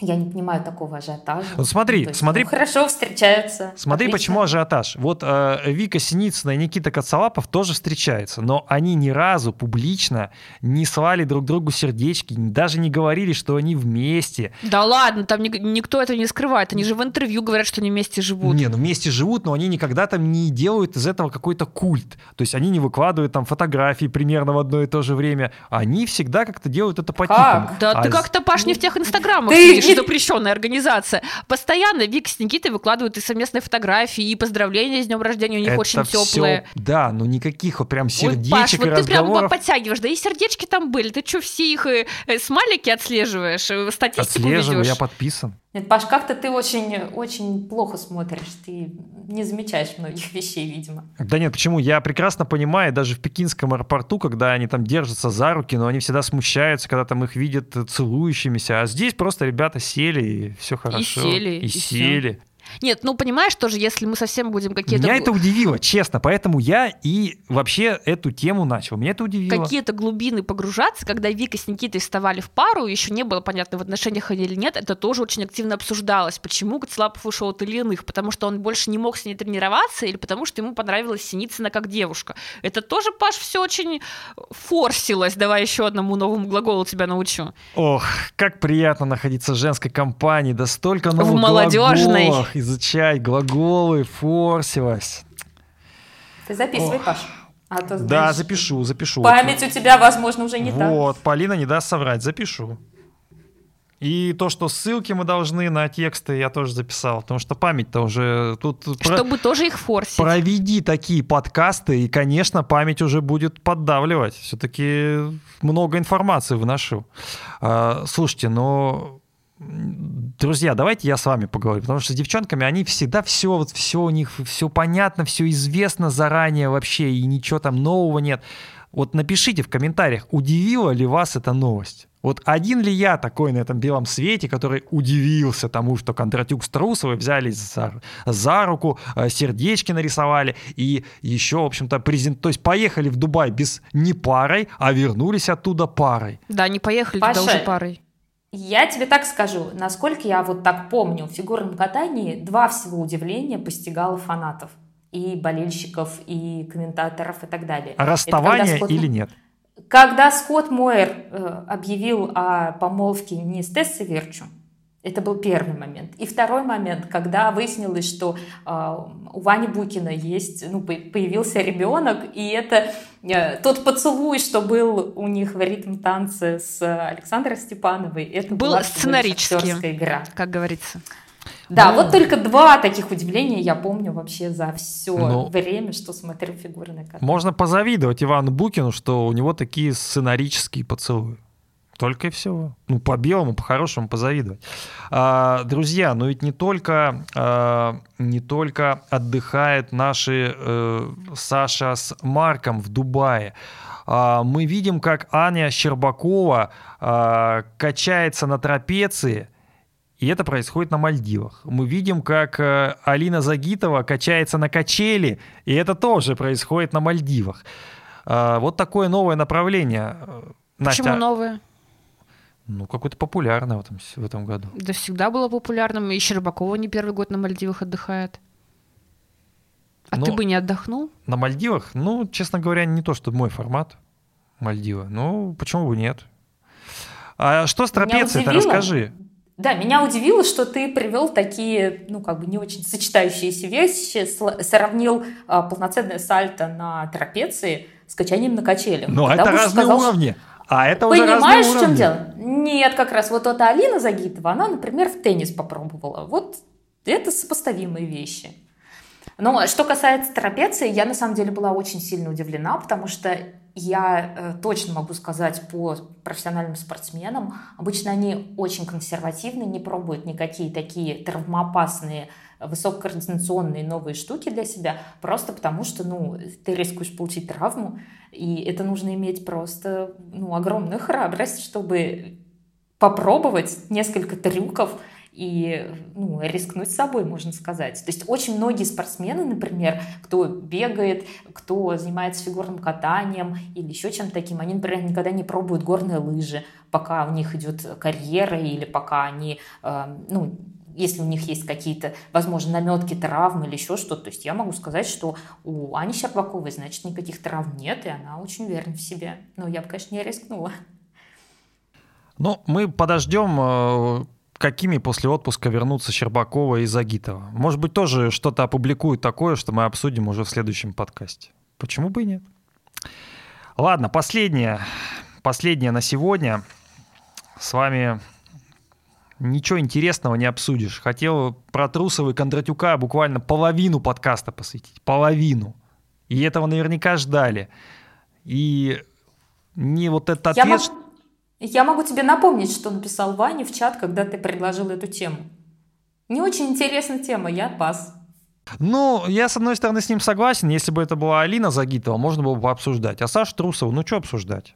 Speaker 2: я не понимаю такого ажиотажа.
Speaker 1: Вот смотри,
Speaker 2: То есть,
Speaker 1: смотри,
Speaker 2: ну, хорошо встречаются.
Speaker 1: Смотри,
Speaker 2: Отлично.
Speaker 1: почему ажиотаж. Вот э, Вика Синицына и Никита Коцалапов тоже встречаются, но они ни разу публично не слали друг другу сердечки, даже не говорили, что они вместе.
Speaker 3: Да ладно, там ни- никто это не скрывает. Они же в интервью говорят, что они вместе живут.
Speaker 1: Не, ну вместе живут, но они никогда там не делают из этого какой-то культ. То есть они не выкладывают там фотографии примерно в одно и то же время. Они всегда как-то делают это по-тихому.
Speaker 2: Как?
Speaker 3: Да
Speaker 1: А
Speaker 3: ты как-то, Паш, не в тех инстаграмах
Speaker 2: Ты не-
Speaker 3: запрещенная организация. Постоянно Вика с Никитой выкладывают и совместные фотографии, и поздравления с днем рождения у них
Speaker 1: Это
Speaker 3: очень теплые.
Speaker 1: да, но никаких вот прям
Speaker 3: Ой,
Speaker 1: сердечек
Speaker 3: Паш,
Speaker 1: и
Speaker 3: вот ты прям
Speaker 1: разговоров.
Speaker 3: подтягиваешь, да и сердечки там были. Ты что, все их э, э, смайлики отслеживаешь, э, статистику
Speaker 1: Отслеживаю,
Speaker 3: ведешь?
Speaker 1: я подписан.
Speaker 2: Нет, Паш, как-то ты очень, очень плохо смотришь, ты не замечаешь многих вещей, видимо.
Speaker 1: Да нет, почему? Я прекрасно понимаю, даже в пекинском аэропорту, когда они там держатся за руки, но они всегда смущаются, когда там их видят целующимися. А здесь просто ребята сели, и все хорошо.
Speaker 3: сели,
Speaker 1: И,
Speaker 3: и
Speaker 1: сели.
Speaker 3: Нет, ну понимаешь тоже, если мы совсем будем какие-то...
Speaker 1: Меня это удивило, честно. Поэтому я и вообще эту тему начал. Меня это удивило.
Speaker 3: какие-то глубины погружаться, когда Вика с Никитой вставали в пару, еще не было понятно, в отношениях они или нет, это тоже очень активно обсуждалось. Почему Коцелапов ушел от Ильиных? Потому что он больше не мог с ней тренироваться или потому что ему понравилась Синицына как девушка? Это тоже, Паш, все очень форсилось. Давай еще одному новому глаголу тебя научу.
Speaker 1: Ох, как приятно находиться в женской компании. Да столько новых
Speaker 3: молодежной.
Speaker 1: глаголов изучать. Глаголы, форсилась.
Speaker 2: Ты записывай,
Speaker 1: Ох.
Speaker 2: Паш. А то,
Speaker 1: Да,
Speaker 2: знаешь,
Speaker 1: запишу, запишу.
Speaker 2: Память у тебя, возможно, уже не та.
Speaker 1: Вот, Полина не даст соврать, запишу. И то, что ссылки мы должны на тексты, я тоже записал, потому что память-то уже тут... про-
Speaker 3: Чтобы тоже их форсить.
Speaker 1: Проведи такие подкасты, и, конечно, память уже будет поддавливать. Все-таки много информации выношу. А, слушайте, но друзья, давайте я с вами поговорю, потому что с девчонками они всегда все, вот все у них все понятно, все известно заранее вообще, и ничего там нового нет. Вот напишите в комментариях, удивила ли вас эта новость. Вот один ли я такой на этом белом свете, который удивился тому, что Кондратюк с Трусовой взялись за, за руку, э, сердечки нарисовали и еще, в общем-то, презент... То есть поехали в Дубай без не парой, а вернулись оттуда парой.
Speaker 3: Да, не поехали туда
Speaker 2: Паша,
Speaker 3: уже парой.
Speaker 2: Я тебе так скажу, насколько я вот так помню, в фигурном катании два всего удивления постигало фанатов. И болельщиков, и комментаторов, и так далее.
Speaker 1: А расставание
Speaker 2: Скотт-
Speaker 1: или нет?
Speaker 2: Когда Скотт Мойер э, объявил о помолвке не с Тессой Верчу, Это был первый момент. И второй момент, когда выяснилось, что э, у Вани Букина есть, ну, появился ребенок, и это э, тот поцелуй, что был у них в ритм танце с Александрой Степановой, это
Speaker 3: был
Speaker 2: была
Speaker 3: сценарический
Speaker 2: игра.
Speaker 3: Как говорится.
Speaker 2: Да, ну, вот только два таких удивления я помню вообще за все ну, время, что смотрю фигурный катание.
Speaker 1: Можно позавидовать Ивану Букину, что у него такие сценарические поцелуи. Только и всего. Ну, по белому, по хорошему позавидовать. А, друзья, но ведь не только, а, не только отдыхает наши э, Саша с Марком в Дубае. А, мы видим, как Аня Щербакова а, качается на трапеции, и это происходит на Мальдивах. Мы видим, как э, Алина Загитова качается на качели, и это тоже происходит на Мальдивах. А, вот такое новое направление.
Speaker 3: Почему Настя, новое?
Speaker 1: Ну, какое-то популярное в этом, в этом году.
Speaker 3: Да всегда было популярным. И Щербакова не первый год на Мальдивах отдыхает. А Но ты бы не отдохнул?
Speaker 1: На Мальдивах? Ну, честно говоря, не то, что мой формат Мальдивы. Ну, почему бы нет? А что с трапецией то расскажи.
Speaker 2: Да, меня удивило, что ты привел такие, ну, как бы не очень сочетающиеся вещи, сравнил а, полноценное сальто на трапеции с качанием на качелях.
Speaker 1: Ну, это разные сказал, уровни. А это уже
Speaker 2: Понимаешь, в чем дело? Нет, как раз вот эта Алина Загитова, она, например, в теннис попробовала. Вот это сопоставимые вещи. Но что касается трапеции, я на самом деле была очень сильно удивлена, потому что я э, точно могу сказать по профессиональным спортсменам, обычно они очень консервативны, не пробуют никакие такие травмоопасные высококоординационные новые штуки для себя, просто потому что, ну, ты рискуешь получить травму, и это нужно иметь просто, ну, огромную храбрость, чтобы попробовать несколько трюков и ну, рискнуть собой, можно сказать. То есть очень многие спортсмены, например, кто бегает, кто занимается фигурным катанием или еще чем-то таким, они, например, никогда не пробуют горные лыжи, пока у них идет карьера или пока они, э, ну, если у них есть какие-то, возможно, наметки травм или еще что-то. То есть я могу сказать, что у Ани Щербаковой, значит, никаких травм нет, и она очень уверена в себе. Но я бы, конечно, не рискнула.
Speaker 1: Ну, мы подождем, э, какими после отпуска вернутся Щербакова и Загитова. Может быть, тоже что-то опубликуют такое, что мы обсудим уже в следующем подкасте. Почему бы и нет? Ладно, последнее, последнее на сегодня. С вами ничего интересного не обсудишь. Хотел про Трусова и Кондратюка буквально половину подкаста посвятить. Половину. И этого наверняка ждали. И не вот этот ответ...
Speaker 2: Я, мог... Я могу тебе напомнить, что написал Ваня в чат, когда ты предложил эту тему. Не очень интересная тема, я пас.
Speaker 1: Ну, я, с одной стороны, с ним согласен. Если бы это была Алина Загитова, можно было бы пообсуждать. А Саша Трусова, ну что обсуждать?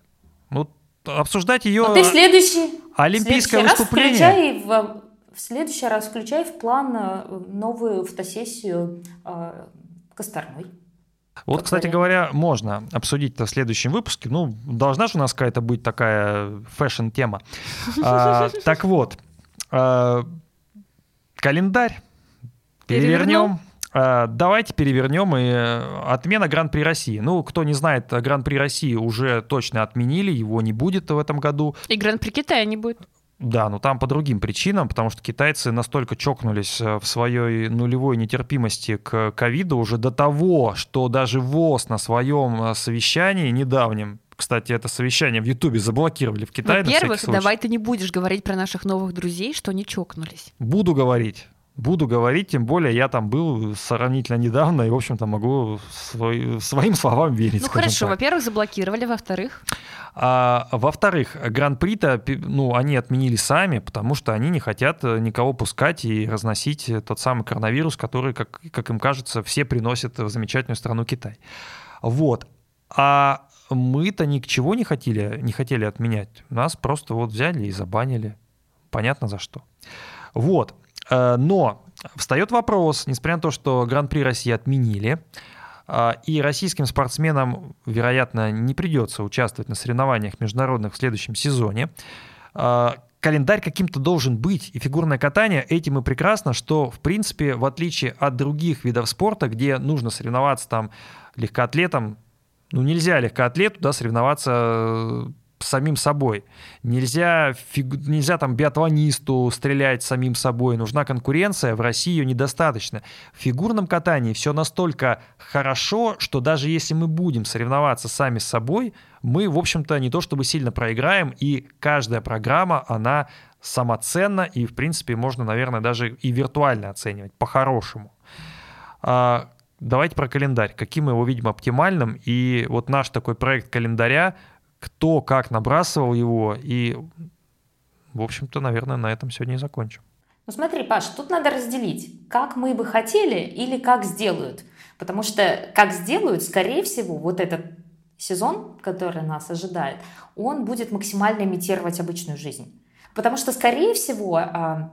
Speaker 1: Ну, обсуждать ее...
Speaker 2: Ну, ты следующий...
Speaker 1: Олимпийское
Speaker 2: следующий
Speaker 1: выступление.
Speaker 2: Раз в, в следующий раз включай в план э, новую фотосессию э, Косторной.
Speaker 1: Вот, кстати говоря, можно обсудить это в следующем выпуске. Ну, должна же у нас какая-то быть такая фэшн-тема. А, так вот, а, календарь перевернем. А, давайте перевернем и э, отмена Гран-при России. Ну, кто не знает, Гран-при России уже точно отменили, его не будет в этом году.
Speaker 3: И Гран-при Китая не будет.
Speaker 1: Да, но там по другим причинам, потому что китайцы настолько чокнулись э, в своей нулевой нетерпимости к ковиду уже до того, что даже ВОЗ на своем э, совещании недавнем кстати, это совещание в Ютубе заблокировали в Китае.
Speaker 3: Во-первых, давай ты не будешь говорить про наших новых друзей, что они чокнулись.
Speaker 1: Буду говорить. Буду говорить, тем более я там был сравнительно недавно и, в общем-то, могу свой, своим словам верить.
Speaker 3: Ну хорошо, во-первых, заблокировали, во-вторых?
Speaker 1: А, во-вторых, гран-при-то, ну, они отменили сами, потому что они не хотят никого пускать и разносить тот самый коронавирус, который, как, как им кажется, все приносят в замечательную страну Китай. Вот. А мы-то ни к чего не хотели, не хотели отменять. Нас просто вот взяли и забанили. Понятно за что. Вот. Э, но встает вопрос, несмотря на то, что Гран-при России отменили, э, и российским спортсменам, вероятно, не придется участвовать на соревнованиях международных в следующем сезоне, э, календарь каким-то должен быть. И фигурное катание этим и прекрасно, что, в принципе, в отличие от других видов спорта, где нужно соревноваться там легкоатлетом, ну нельзя легкоатлету да, соревноваться самим собой. Нельзя, фигу... нельзя там биатлонисту стрелять самим собой. Нужна конкуренция, в России ее недостаточно. В фигурном катании все настолько хорошо, что даже если мы будем соревноваться сами с собой, мы, в общем-то, не то чтобы сильно проиграем, и каждая программа, она самоценна, и, в принципе, можно, наверное, даже и виртуально оценивать, по-хорошему. А, давайте про календарь. Каким мы его видим оптимальным? И вот наш такой проект календаря, кто как набрасывал его, и, в общем-то, наверное, на этом сегодня и закончим.
Speaker 2: Ну смотри, Паш, тут надо разделить, как мы бы хотели или как сделают. Потому что как сделают, скорее всего, вот этот сезон, который нас ожидает, он будет максимально имитировать обычную жизнь. Потому что, скорее всего, а,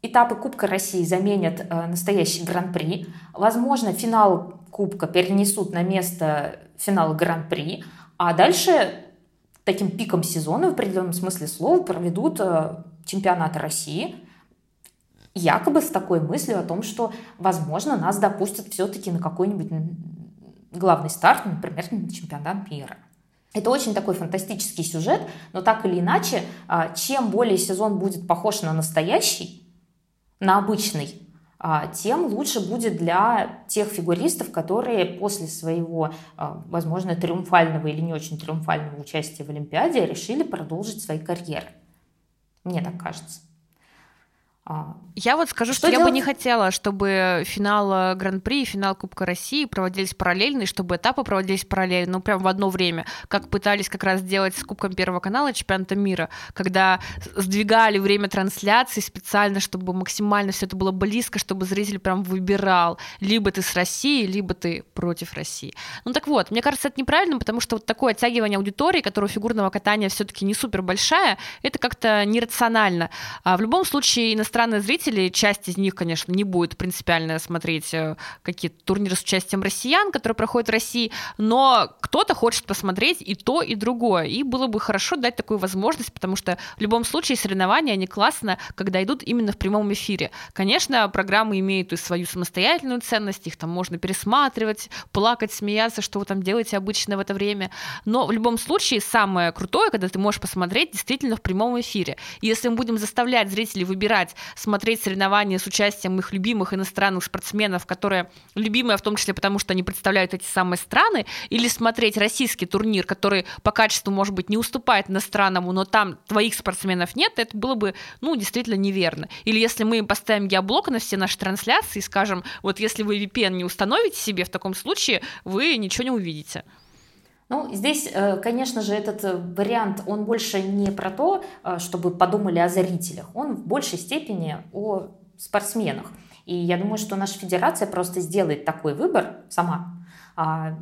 Speaker 2: этапы Кубка России заменят а, настоящий Гран-при. Возможно, финал Кубка перенесут на место финала Гран-при. А дальше таким пиком сезона в определенном смысле слова проведут а, чемпионат России, якобы с такой мыслью о том, что, возможно, нас допустят все-таки на какой-нибудь главный старт, например, на чемпионат мира. Это очень такой фантастический сюжет, но так или иначе, а, чем более сезон будет похож на настоящий, на обычный, тем лучше будет для тех фигуристов, которые после своего, а, возможно, триумфального или не очень триумфального участия в Олимпиаде решили продолжить свои карьеры. Мне так кажется.
Speaker 3: А, я вот скажу, что, что я бы не хотела, чтобы финал Гран-при и финал Кубка России проводились параллельно, и чтобы этапы проводились параллельно, ну прям в одно время, как пытались как раз сделать с Кубком Первого канала чемпионата мира, когда сдвигали время трансляции специально, чтобы максимально все это было близко, чтобы зритель прям выбирал, либо ты с Россией, либо ты против России. Ну так вот, мне кажется, это неправильно, потому что вот такое оттягивание аудитории, которое у фигурного катания все-таки не супер большая, это как-то нерационально. А в любом случае, иностранные иностранные зрители, часть из них, конечно, не будет принципиально смотреть э, какие-то турниры с участием россиян, которые проходят в России, но кто-то хочет посмотреть и то, и другое. И было бы хорошо дать такую возможность, потому что в любом случае соревнования, они классно, когда идут именно в прямом эфире. Конечно, программы имеют и свою самостоятельную ценность, их там можно пересматривать, плакать, смеяться, что вы там делаете обычно в это время. Но в любом случае самое крутое, когда ты можешь посмотреть действительно в прямом эфире. Если мы будем заставлять зрителей выбирать смотреть соревнования с участием их любимых иностранных спортсменов, которые любимые в том числе потому, что они представляют эти самые страны, или смотреть российский турнир, который по качеству, может быть, не уступает иностранному, но там твоих спортсменов нет, это было бы, ну, действительно неверно. Или если мы поставим геоблок на все наши трансляции и скажем, вот если вы VPN не установите себе, в таком случае вы ничего не увидите.
Speaker 2: Ну, здесь, э, конечно же, этот э, вариант, он больше не про то, э, чтобы подумали о зрителях, он в большей степени о спортсменах. И я думаю, что наша федерация просто сделает такой выбор сама, а,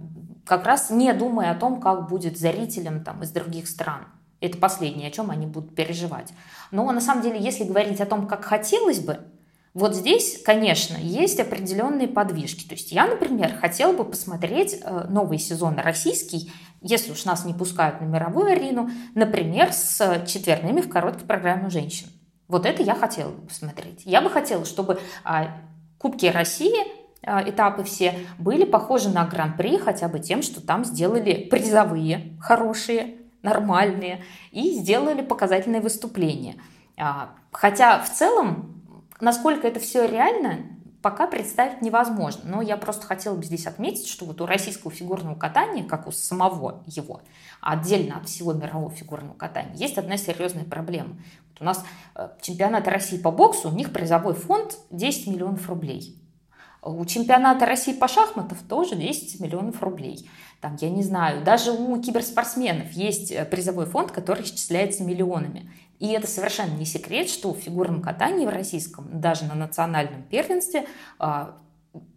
Speaker 2: как раз не думая о том, как будет зрителям там, из других стран. Это последнее, о чем они будут переживать. Но на самом деле, если говорить о том, как хотелось бы, вот здесь, конечно, есть определенные подвижки. То есть я, например, хотела бы посмотреть э, новый сезон российский, если уж нас не пускают на мировую арену, например, с четверными в короткой программе женщин. Вот это я хотела бы посмотреть. Я бы хотела, чтобы а, Кубки России а, этапы все были похожи на Гран-при хотя бы тем, что там сделали призовые, хорошие, нормальные и сделали показательные выступления. А, хотя в целом Насколько это все реально, пока представить невозможно. Но я просто хотела бы здесь отметить, что вот у российского фигурного катания, как у самого его, отдельно от всего мирового фигурного катания, есть одна серьезная проблема. Вот у нас э, чемпионат России по боксу, у них призовой фонд 10 миллионов рублей. У чемпионата России по шахматам тоже 10 миллионов рублей. Там, я не знаю, даже у киберспортсменов есть э, призовой фонд, который исчисляется миллионами. И это совершенно не секрет, что в фигурном катании в российском, даже на национальном первенстве, а,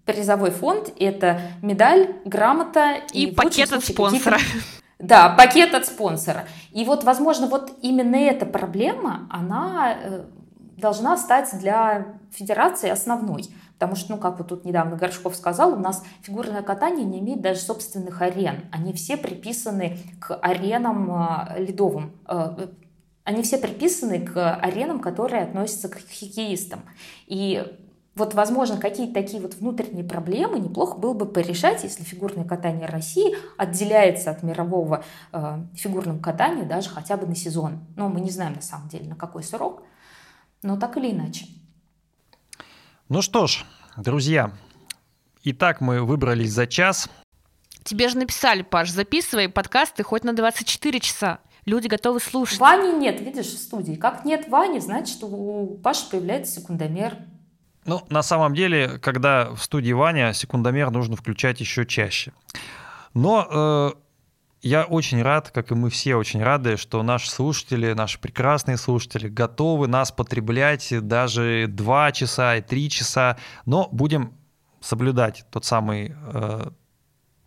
Speaker 2: призовой фонд – это медаль, грамота
Speaker 3: и, и пакет от спонсора.
Speaker 2: Да, пакет от спонсора. И вот, возможно, вот именно эта проблема, она э, должна стать для федерации основной. Потому что, ну, как вот тут недавно Горшков сказал, у нас фигурное катание не имеет даже собственных арен. Они все приписаны к аренам э, ледовым, э, они все приписаны к аренам, которые относятся к хоккеистам. И вот, возможно, какие-то такие вот внутренние проблемы неплохо было бы порешать, если фигурное катание России отделяется от мирового э, фигурного катания даже хотя бы на сезон. Но мы не знаем на самом деле, на какой срок, но так или иначе.
Speaker 1: Ну что ж, друзья, итак, мы выбрались за час.
Speaker 3: Тебе же написали, Паш, записывай подкасты хоть на 24 часа. Люди готовы слушать.
Speaker 2: Вани нет, видишь, в студии. Как нет Вани, значит, у Паши появляется секундомер.
Speaker 1: Ну, на самом деле, когда в студии Ваня, секундомер нужно включать еще чаще. Но э, я очень рад, как и мы все очень рады, что наши слушатели, наши прекрасные слушатели готовы нас потреблять даже 2 часа и 3 часа, но будем соблюдать тот самый э,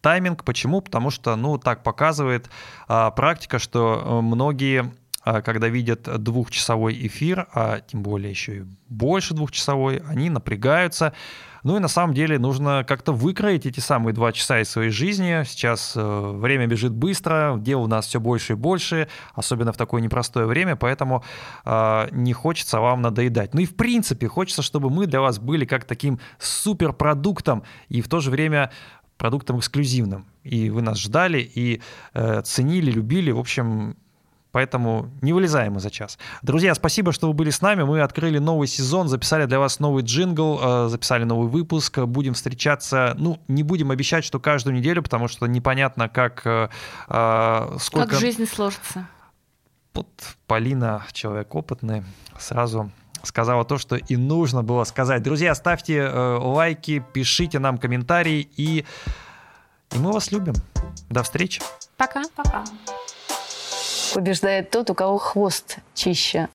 Speaker 1: тайминг. Почему? Потому что, ну, так показывает э, практика, что э, многие а когда видят двухчасовой эфир, а тем более еще и больше двухчасовой, они напрягаются. Ну и на самом деле нужно как-то выкроить эти самые два часа из своей жизни. Сейчас э, время бежит быстро, дел у нас все больше и больше, особенно в такое непростое время, поэтому э, не хочется вам надоедать. Ну и в принципе хочется, чтобы мы для вас были как таким суперпродуктом и в то же время продуктом эксклюзивным. И вы нас ждали и э, ценили, любили. В общем, Поэтому не вылезаем мы за час. Друзья, спасибо, что вы были с нами. Мы открыли новый сезон, записали для вас новый джингл, э, записали новый выпуск. Будем встречаться, ну, не будем обещать, что каждую неделю, потому что непонятно, как... Э,
Speaker 3: э, сколько... Как жизнь сложится.
Speaker 1: Вот Полина, человек опытный, сразу сказала то, что и нужно было сказать. Друзья, ставьте э, лайки, пишите нам комментарии, и, и мы вас любим. До встречи.
Speaker 3: Пока.
Speaker 2: Пока
Speaker 4: побеждает тот, у кого хвост чище.